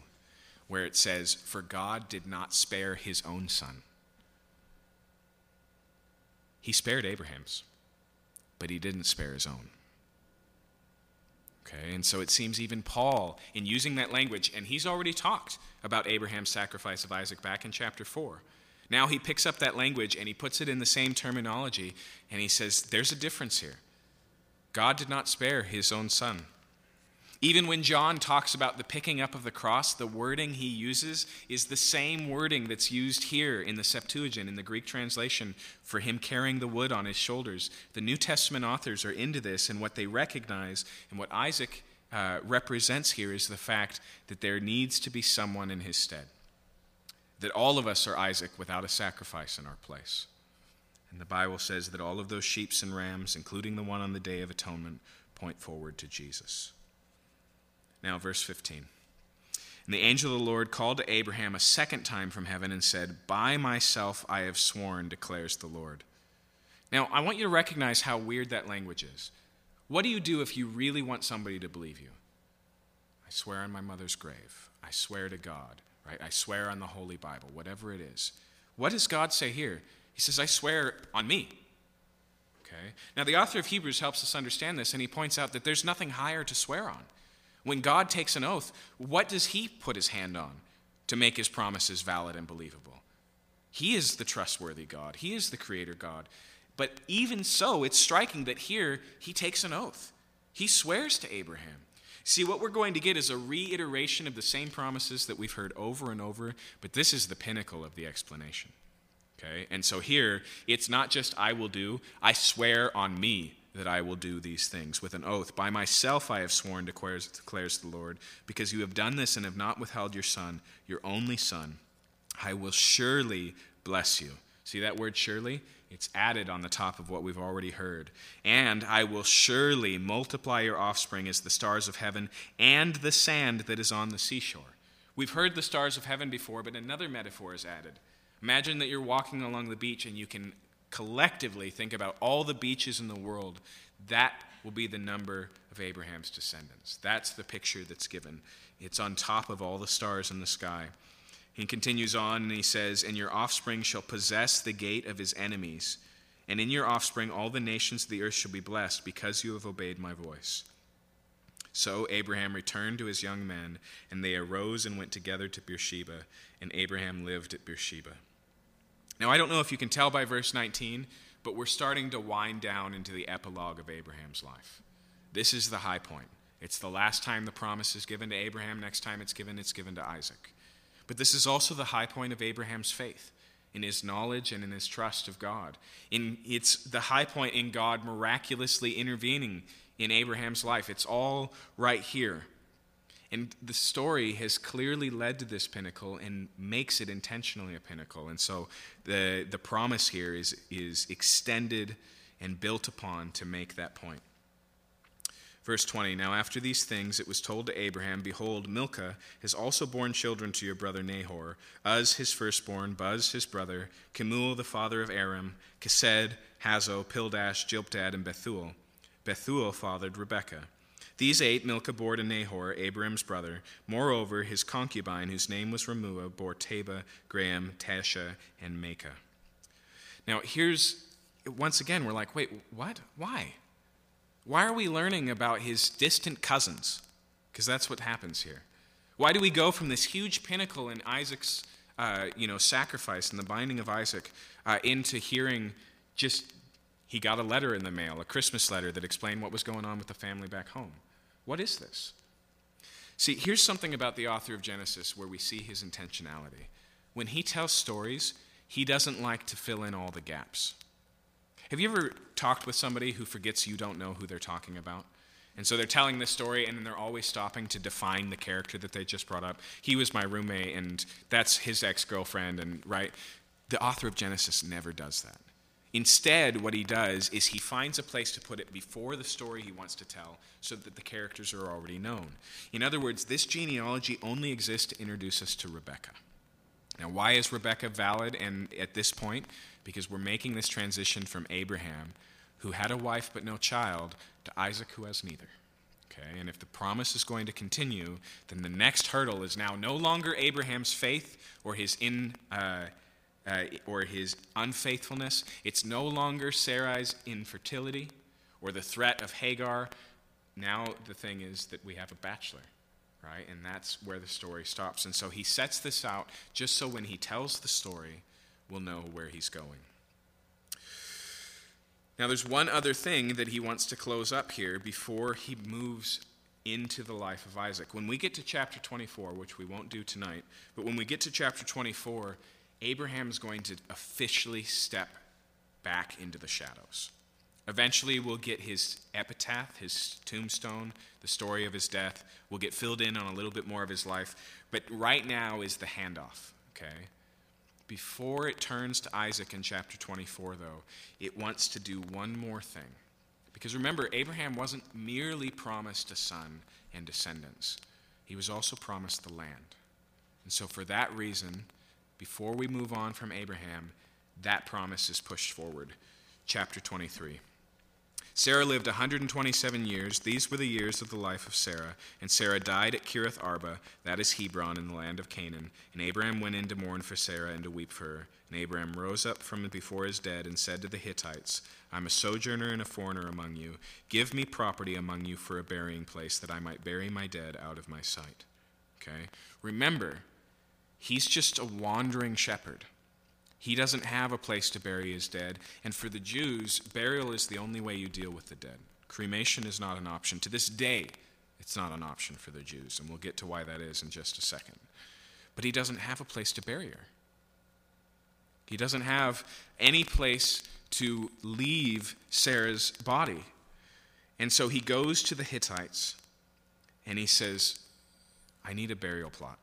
where it says, For God did not spare his own son. He spared Abraham's, but he didn't spare his own. Okay, and so it seems even Paul, in using that language, and he's already talked about Abraham's sacrifice of Isaac back in chapter 4. Now he picks up that language and he puts it in the same terminology and he says, There's a difference here. God did not spare his own son. Even when John talks about the picking up of the cross, the wording he uses is the same wording that's used here in the Septuagint, in the Greek translation, for him carrying the wood on his shoulders. The New Testament authors are into this, and what they recognize and what Isaac uh, represents here is the fact that there needs to be someone in his stead that all of us are Isaac without a sacrifice in our place. And the Bible says that all of those sheep and rams, including the one on the Day of Atonement, point forward to Jesus. Now, verse 15. And the angel of the Lord called to Abraham a second time from heaven and said, By myself I have sworn, declares the Lord. Now, I want you to recognize how weird that language is. What do you do if you really want somebody to believe you? I swear on my mother's grave. I swear to God right? I swear on the Holy Bible, whatever it is. What does God say here? He says, I swear on me. Okay? Now, the author of Hebrews helps us understand this, and he points out that there's nothing higher to swear on. When God takes an oath, what does he put his hand on to make his promises valid and believable? He is the trustworthy God, he is the creator God. But even so, it's striking that here he takes an oath. He swears to Abraham. See, what we're going to get is a reiteration of the same promises that we've heard over and over, but this is the pinnacle of the explanation. Okay? And so here, it's not just I will do, I swear on me that I will do these things with an oath. By myself I have sworn, declares, declares the Lord, because you have done this and have not withheld your son, your only son. I will surely bless you. See that word surely? It's added on the top of what we've already heard. And I will surely multiply your offspring as the stars of heaven and the sand that is on the seashore. We've heard the stars of heaven before, but another metaphor is added. Imagine that you're walking along the beach and you can collectively think about all the beaches in the world, that will be the number of Abraham's descendants. That's the picture that's given. It's on top of all the stars in the sky. He continues on and he says, And your offspring shall possess the gate of his enemies, and in your offspring all the nations of the earth shall be blessed, because you have obeyed my voice. So Abraham returned to his young men, and they arose and went together to Beersheba, and Abraham lived at Beersheba. Now, I don't know if you can tell by verse 19, but we're starting to wind down into the epilogue of Abraham's life. This is the high point. It's the last time the promise is given to Abraham. Next time it's given, it's given to Isaac. But this is also the high point of Abraham's faith in his knowledge and in his trust of God. In, it's the high point in God miraculously intervening in Abraham's life. It's all right here. And the story has clearly led to this pinnacle and makes it intentionally a pinnacle. And so the, the promise here is, is extended and built upon to make that point. Verse 20 Now after these things it was told to Abraham, Behold, Milcah has also borne children to your brother Nahor, Uz his firstborn, Buz his brother, Kemuel the father of Aram, Chesed, Hazo, Pildash, Jidlaph, and Bethuel. Bethuel fathered Rebekah. These eight Milcah bore to Nahor, Abraham's brother. Moreover, his concubine, whose name was Reumah, bore Tebah, Gaham, Tahash, and Maacah. Now, here's, once again, we're like, wait, what? Why? Why are we learning about his distant cousins? Because that's what happens here. Why do we go from this huge pinnacle in Isaac's uh, you know, sacrifice and the binding of Isaac uh, into hearing just he got a letter in the mail, a Christmas letter that explained what was going on with the family back home. What is this? See, here's something about the author of Genesis where we see his intentionality. When he tells stories, he doesn't like to fill in all the gaps. Have you ever talked with somebody who forgets you don't know who they're talking about? And so they're telling this story, and then they're always stopping to define the character that they just brought up. He was my roommate, and that's his ex girlfriend, and right? The author of Genesis never does that. Instead, what he does is he finds a place to put it before the story he wants to tell so that the characters are already known. In other words, this genealogy only exists to introduce us to Rebecca. Now, why is Rebecca valid and at this point? Because we're making this transition from Abraham, who had a wife but no child, to Isaac, who has neither. Okay, and if the promise is going to continue, then the next hurdle is now no longer Abraham's faith or his in. Uh, uh, or his unfaithfulness. It's no longer Sarai's infertility or the threat of Hagar. Now the thing is that we have a bachelor, right? And that's where the story stops. And so he sets this out just so when he tells the story, we'll know where he's going. Now, there's one other thing that he wants to close up here before he moves into the life of Isaac. When we get to chapter 24, which we won't do tonight, but when we get to chapter 24, Abraham is going to officially step back into the shadows. Eventually, we'll get his epitaph, his tombstone, the story of his death. We'll get filled in on a little bit more of his life. But right now is the handoff, okay? Before it turns to Isaac in chapter 24, though, it wants to do one more thing. Because remember, Abraham wasn't merely promised a son and descendants, he was also promised the land. And so, for that reason, before we move on from Abraham, that promise is pushed forward. Chapter 23. Sarah lived 127 years. These were the years of the life of Sarah. And Sarah died at Kiriath Arba, that is Hebron, in the land of Canaan. And Abraham went in to mourn for Sarah and to weep for her. And Abraham rose up from before his dead and said to the Hittites, I'm a sojourner and a foreigner among you. Give me property among you for a burying place, that I might bury my dead out of my sight. Okay? Remember, He's just a wandering shepherd. He doesn't have a place to bury his dead. And for the Jews, burial is the only way you deal with the dead. Cremation is not an option. To this day, it's not an option for the Jews. And we'll get to why that is in just a second. But he doesn't have a place to bury her. He doesn't have any place to leave Sarah's body. And so he goes to the Hittites and he says, I need a burial plot.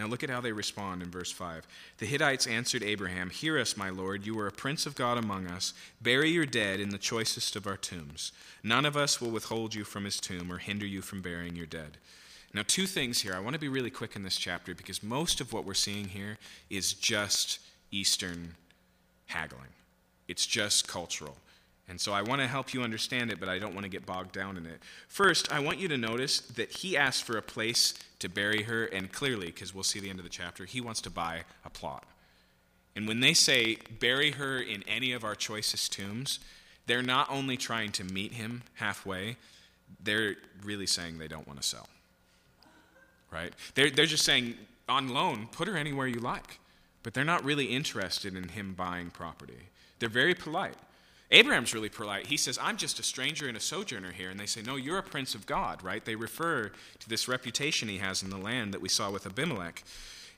Now look at how they respond in verse 5. The Hittites answered Abraham, Hear us, my lord. You are a prince of God among us. Bury your dead in the choicest of our tombs. None of us will withhold you from his tomb or hinder you from burying your dead. Now, two things here. I want to be really quick in this chapter because most of what we're seeing here is just Eastern haggling, it's just cultural. And so I want to help you understand it, but I don't want to get bogged down in it. First, I want you to notice that he asked for a place to bury her, and clearly, because we'll see the end of the chapter, he wants to buy a plot. And when they say, bury her in any of our choicest tombs, they're not only trying to meet him halfway, they're really saying they don't want to sell. Right? They're, they're just saying, on loan, put her anywhere you like. But they're not really interested in him buying property. They're very polite. Abraham's really polite. He says, I'm just a stranger and a sojourner here. And they say, No, you're a prince of God, right? They refer to this reputation he has in the land that we saw with Abimelech.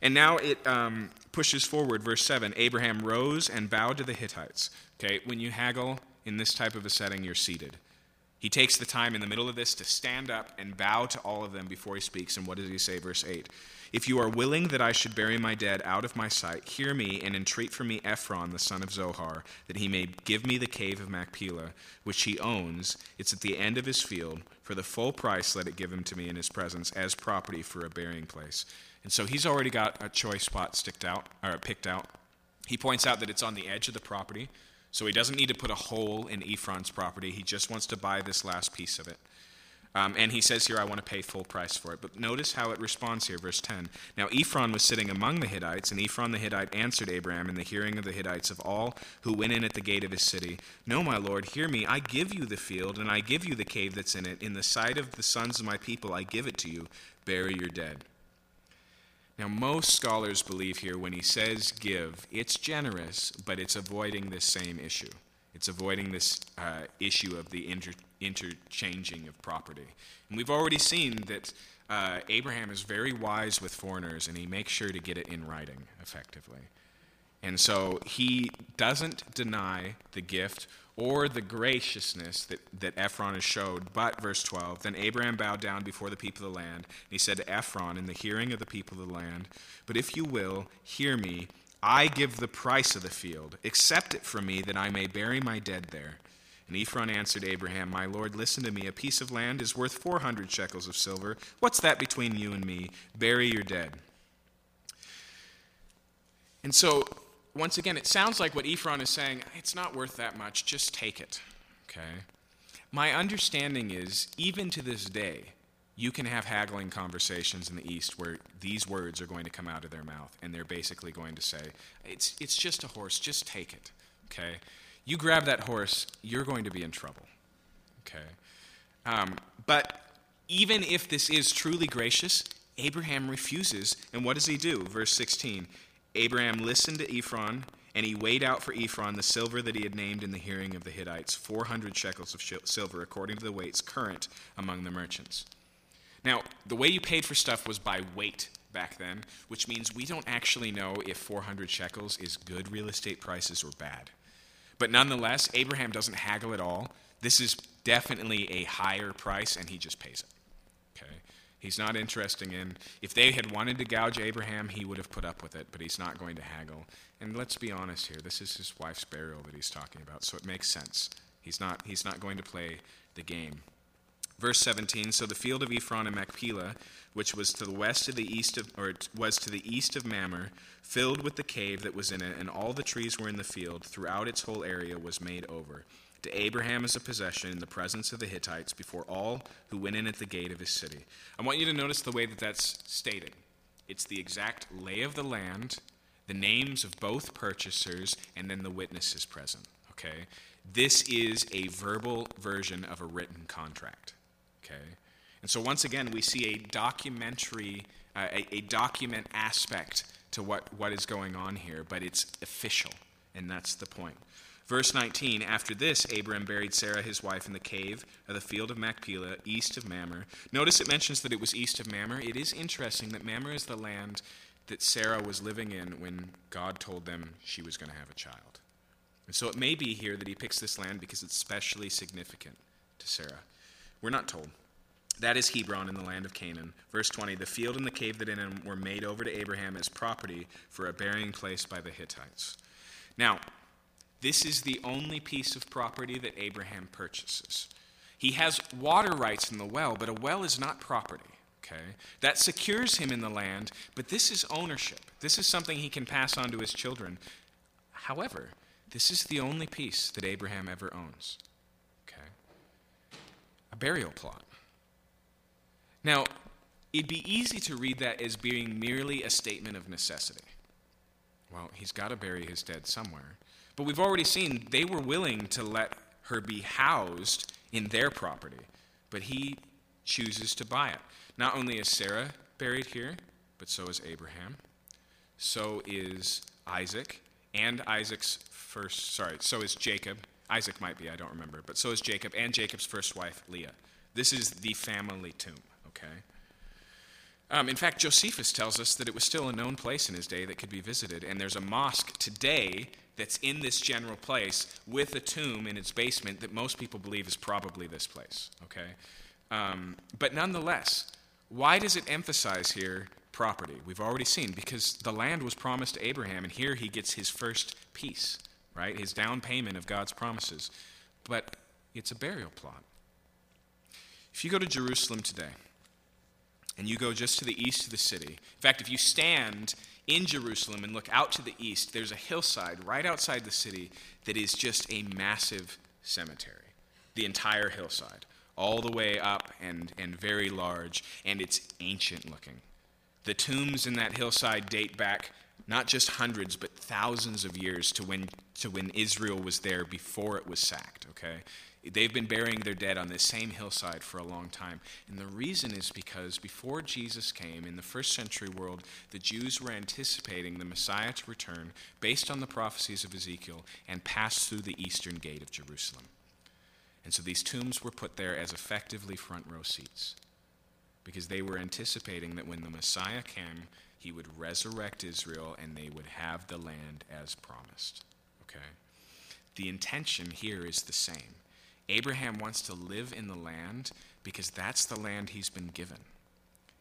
And now it um, pushes forward, verse 7 Abraham rose and bowed to the Hittites. Okay, when you haggle in this type of a setting, you're seated. He takes the time in the middle of this to stand up and bow to all of them before he speaks. And what does he say? Verse 8 If you are willing that I should bury my dead out of my sight, hear me and entreat for me Ephron, the son of Zohar, that he may give me the cave of Machpelah, which he owns. It's at the end of his field. For the full price, let it give him to me in his presence as property for a burying place. And so he's already got a choice spot sticked out, or picked out. He points out that it's on the edge of the property. So he doesn't need to put a hole in Ephron's property. He just wants to buy this last piece of it. Um, and he says here, I want to pay full price for it. But notice how it responds here, verse 10. Now Ephron was sitting among the Hittites, and Ephron the Hittite answered Abraham in the hearing of the Hittites of all who went in at the gate of his city No, my lord, hear me. I give you the field, and I give you the cave that's in it. In the sight of the sons of my people, I give it to you. Bury your dead. Now, most scholars believe here when he says give, it's generous, but it's avoiding this same issue. It's avoiding this uh, issue of the inter- interchanging of property. And we've already seen that uh, Abraham is very wise with foreigners, and he makes sure to get it in writing effectively. And so he doesn't deny the gift or the graciousness that, that Ephron has showed. But, verse 12, then Abraham bowed down before the people of the land, and he said to Ephron, in the hearing of the people of the land, But if you will, hear me, I give the price of the field. Accept it from me, that I may bury my dead there. And Ephron answered Abraham, My lord, listen to me. A piece of land is worth 400 shekels of silver. What's that between you and me? Bury your dead. And so once again, it sounds like what Ephron is saying, it's not worth that much, just take it. Okay? My understanding is, even to this day, you can have haggling conversations in the East where these words are going to come out of their mouth, and they're basically going to say, it's, it's just a horse, just take it. Okay? You grab that horse, you're going to be in trouble. Okay? Um, but even if this is truly gracious, Abraham refuses, and what does he do? Verse 16 Abraham listened to Ephron, and he weighed out for Ephron the silver that he had named in the hearing of the Hittites 400 shekels of silver, according to the weights current among the merchants. Now, the way you paid for stuff was by weight back then, which means we don't actually know if 400 shekels is good real estate prices or bad. But nonetheless, Abraham doesn't haggle at all. This is definitely a higher price, and he just pays it. He's not interesting in, if they had wanted to gouge Abraham, he would have put up with it, but he's not going to haggle. And let's be honest here, this is his wife's burial that he's talking about, so it makes sense. He's not, he's not going to play the game. Verse 17 So the field of Ephron and Machpelah, which was to the west of the east of, or was to the east of Mamre, filled with the cave that was in it, and all the trees were in the field, throughout its whole area was made over to Abraham as a possession in the presence of the Hittites before all who went in at the gate of his city. I want you to notice the way that that's stated. It's the exact lay of the land, the names of both purchasers, and then the witnesses present. Okay? This is a verbal version of a written contract. Okay? And so once again, we see a documentary, uh, a, a document aspect to what, what is going on here, but it's official, and that's the point. Verse 19 After this, Abram buried Sarah, his wife, in the cave of the field of Machpelah, east of Mamre. Notice it mentions that it was east of Mamre. It is interesting that Mamre is the land that Sarah was living in when God told them she was going to have a child. And so it may be here that he picks this land because it's specially significant to Sarah. We're not told. That is Hebron in the land of Canaan. Verse 20 The field and the cave that in it were made over to Abraham as property for a burying place by the Hittites. Now, this is the only piece of property that Abraham purchases. He has water rights in the well, but a well is not property. Okay? That secures him in the land, but this is ownership. This is something he can pass on to his children. However, this is the only piece that Abraham ever owns. Okay? A burial plot. Now, it'd be easy to read that as being merely a statement of necessity. Well, he's got to bury his dead somewhere. But we've already seen they were willing to let her be housed in their property, but he chooses to buy it. Not only is Sarah buried here, but so is Abraham. So is Isaac, and Isaac's first, sorry, so is Jacob. Isaac might be, I don't remember, but so is Jacob and Jacob's first wife, Leah. This is the family tomb, okay? Um, in fact, Josephus tells us that it was still a known place in his day that could be visited, and there's a mosque today that's in this general place with a tomb in its basement that most people believe is probably this place, okay? Um, but nonetheless, why does it emphasize here property? We've already seen because the land was promised to Abraham, and here he gets his first piece, right? His down payment of God's promises. But it's a burial plot. If you go to Jerusalem today, and you go just to the east of the city, in fact, if you stand in Jerusalem and look out to the east, there's a hillside right outside the city that is just a massive cemetery. The entire hillside all the way up and, and very large, and it's ancient looking. The tombs in that hillside date back not just hundreds, but thousands of years to when, to when Israel was there before it was sacked, okay? They've been burying their dead on this same hillside for a long time. And the reason is because before Jesus came in the first century world, the Jews were anticipating the Messiah to return based on the prophecies of Ezekiel and pass through the eastern gate of Jerusalem. And so these tombs were put there as effectively front row seats because they were anticipating that when the Messiah came, he would resurrect Israel and they would have the land as promised. Okay? The intention here is the same. Abraham wants to live in the land because that's the land he's been given.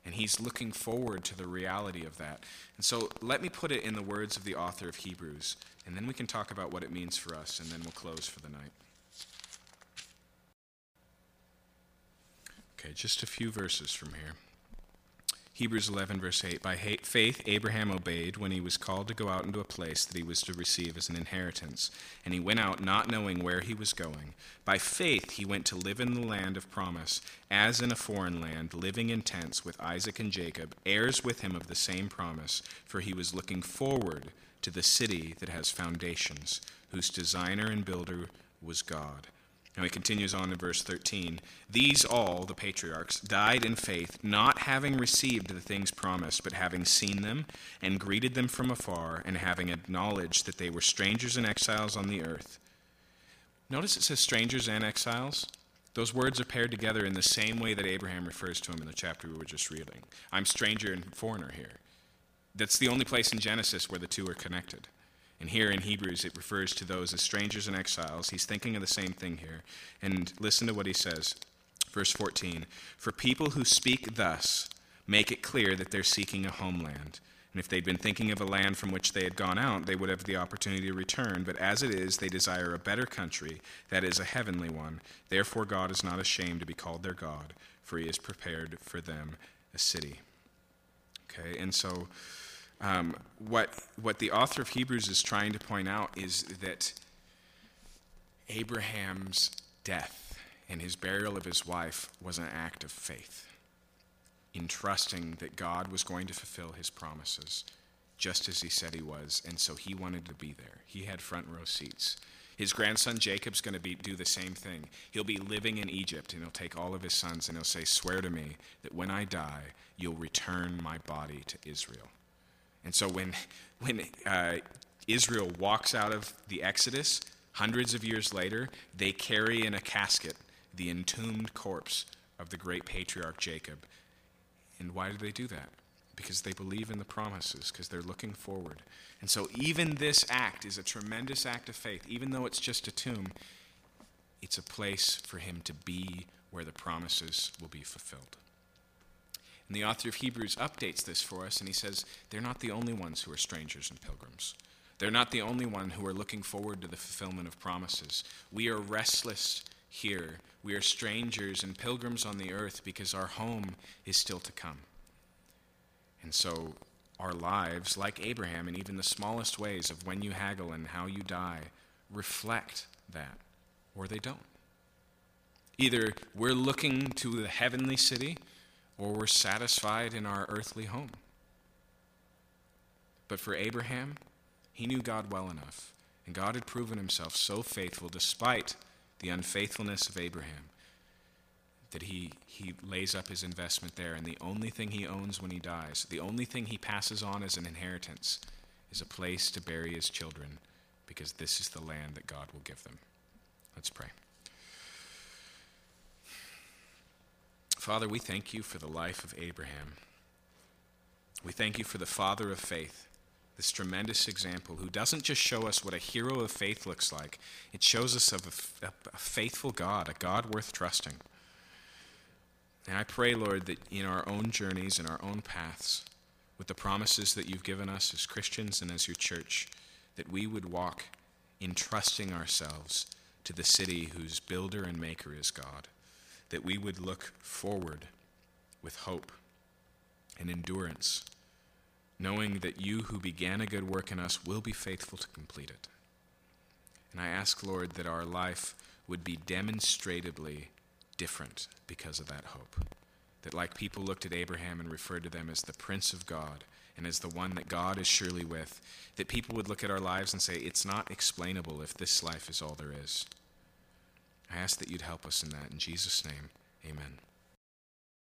And he's looking forward to the reality of that. And so let me put it in the words of the author of Hebrews, and then we can talk about what it means for us, and then we'll close for the night. Okay, just a few verses from here. Hebrews 11, verse 8 By faith, Abraham obeyed when he was called to go out into a place that he was to receive as an inheritance. And he went out not knowing where he was going. By faith, he went to live in the land of promise, as in a foreign land, living in tents with Isaac and Jacob, heirs with him of the same promise, for he was looking forward to the city that has foundations, whose designer and builder was God. And he continues on in verse 13. These all, the patriarchs, died in faith, not having received the things promised, but having seen them, and greeted them from afar, and having acknowledged that they were strangers and exiles on the earth. Notice it says strangers and exiles. Those words are paired together in the same way that Abraham refers to him in the chapter we were just reading. I'm stranger and foreigner here. That's the only place in Genesis where the two are connected. And here in Hebrews, it refers to those as strangers and exiles. He's thinking of the same thing here. And listen to what he says. Verse 14 For people who speak thus make it clear that they're seeking a homeland. And if they'd been thinking of a land from which they had gone out, they would have the opportunity to return. But as it is, they desire a better country, that is, a heavenly one. Therefore, God is not ashamed to be called their God, for he has prepared for them a city. Okay, and so um, what, what the author of Hebrews is trying to point out is that Abraham's death and his burial of his wife was an act of faith in trusting that God was going to fulfill his promises just as he said he was, and so he wanted to be there. He had front row seats. His grandson Jacob's going to do the same thing. He'll be living in Egypt, and he'll take all of his sons, and he'll say, Swear to me that when I die, you'll return my body to Israel. And so when, when uh, Israel walks out of the Exodus, hundreds of years later, they carry in a casket the entombed corpse of the great patriarch Jacob. And why do they do that? because they believe in the promises, because they're looking forward. And so, even this act is a tremendous act of faith. Even though it's just a tomb, it's a place for him to be where the promises will be fulfilled. And the author of Hebrews updates this for us, and he says, They're not the only ones who are strangers and pilgrims. They're not the only one who are looking forward to the fulfillment of promises. We are restless here. We are strangers and pilgrims on the earth because our home is still to come. And so our lives, like Abraham, in even the smallest ways of when you haggle and how you die, reflect that, or they don't. Either we're looking to the heavenly city, or we're satisfied in our earthly home. But for Abraham, he knew God well enough, and God had proven himself so faithful despite the unfaithfulness of Abraham that he, he lays up his investment there, and the only thing he owns when he dies, the only thing he passes on as an inheritance, is a place to bury his children, because this is the land that God will give them. Let's pray. Father, we thank you for the life of Abraham. We thank you for the father of faith, this tremendous example who doesn't just show us what a hero of faith looks like, it shows us of a, a faithful God, a God worth trusting. And I pray, Lord, that in our own journeys, in our own paths, with the promises that you've given us as Christians and as your church, that we would walk in trusting ourselves to the city whose builder and maker is God, that we would look forward with hope and endurance, knowing that you who began a good work in us will be faithful to complete it. And I ask, Lord, that our life would be demonstrably different because of that hope. That, like people looked at Abraham and referred to them as the Prince of God and as the one that God is surely with, that people would look at our lives and say, it's not explainable if this life is all there is. I ask that you'd help us in that. In Jesus' name, amen.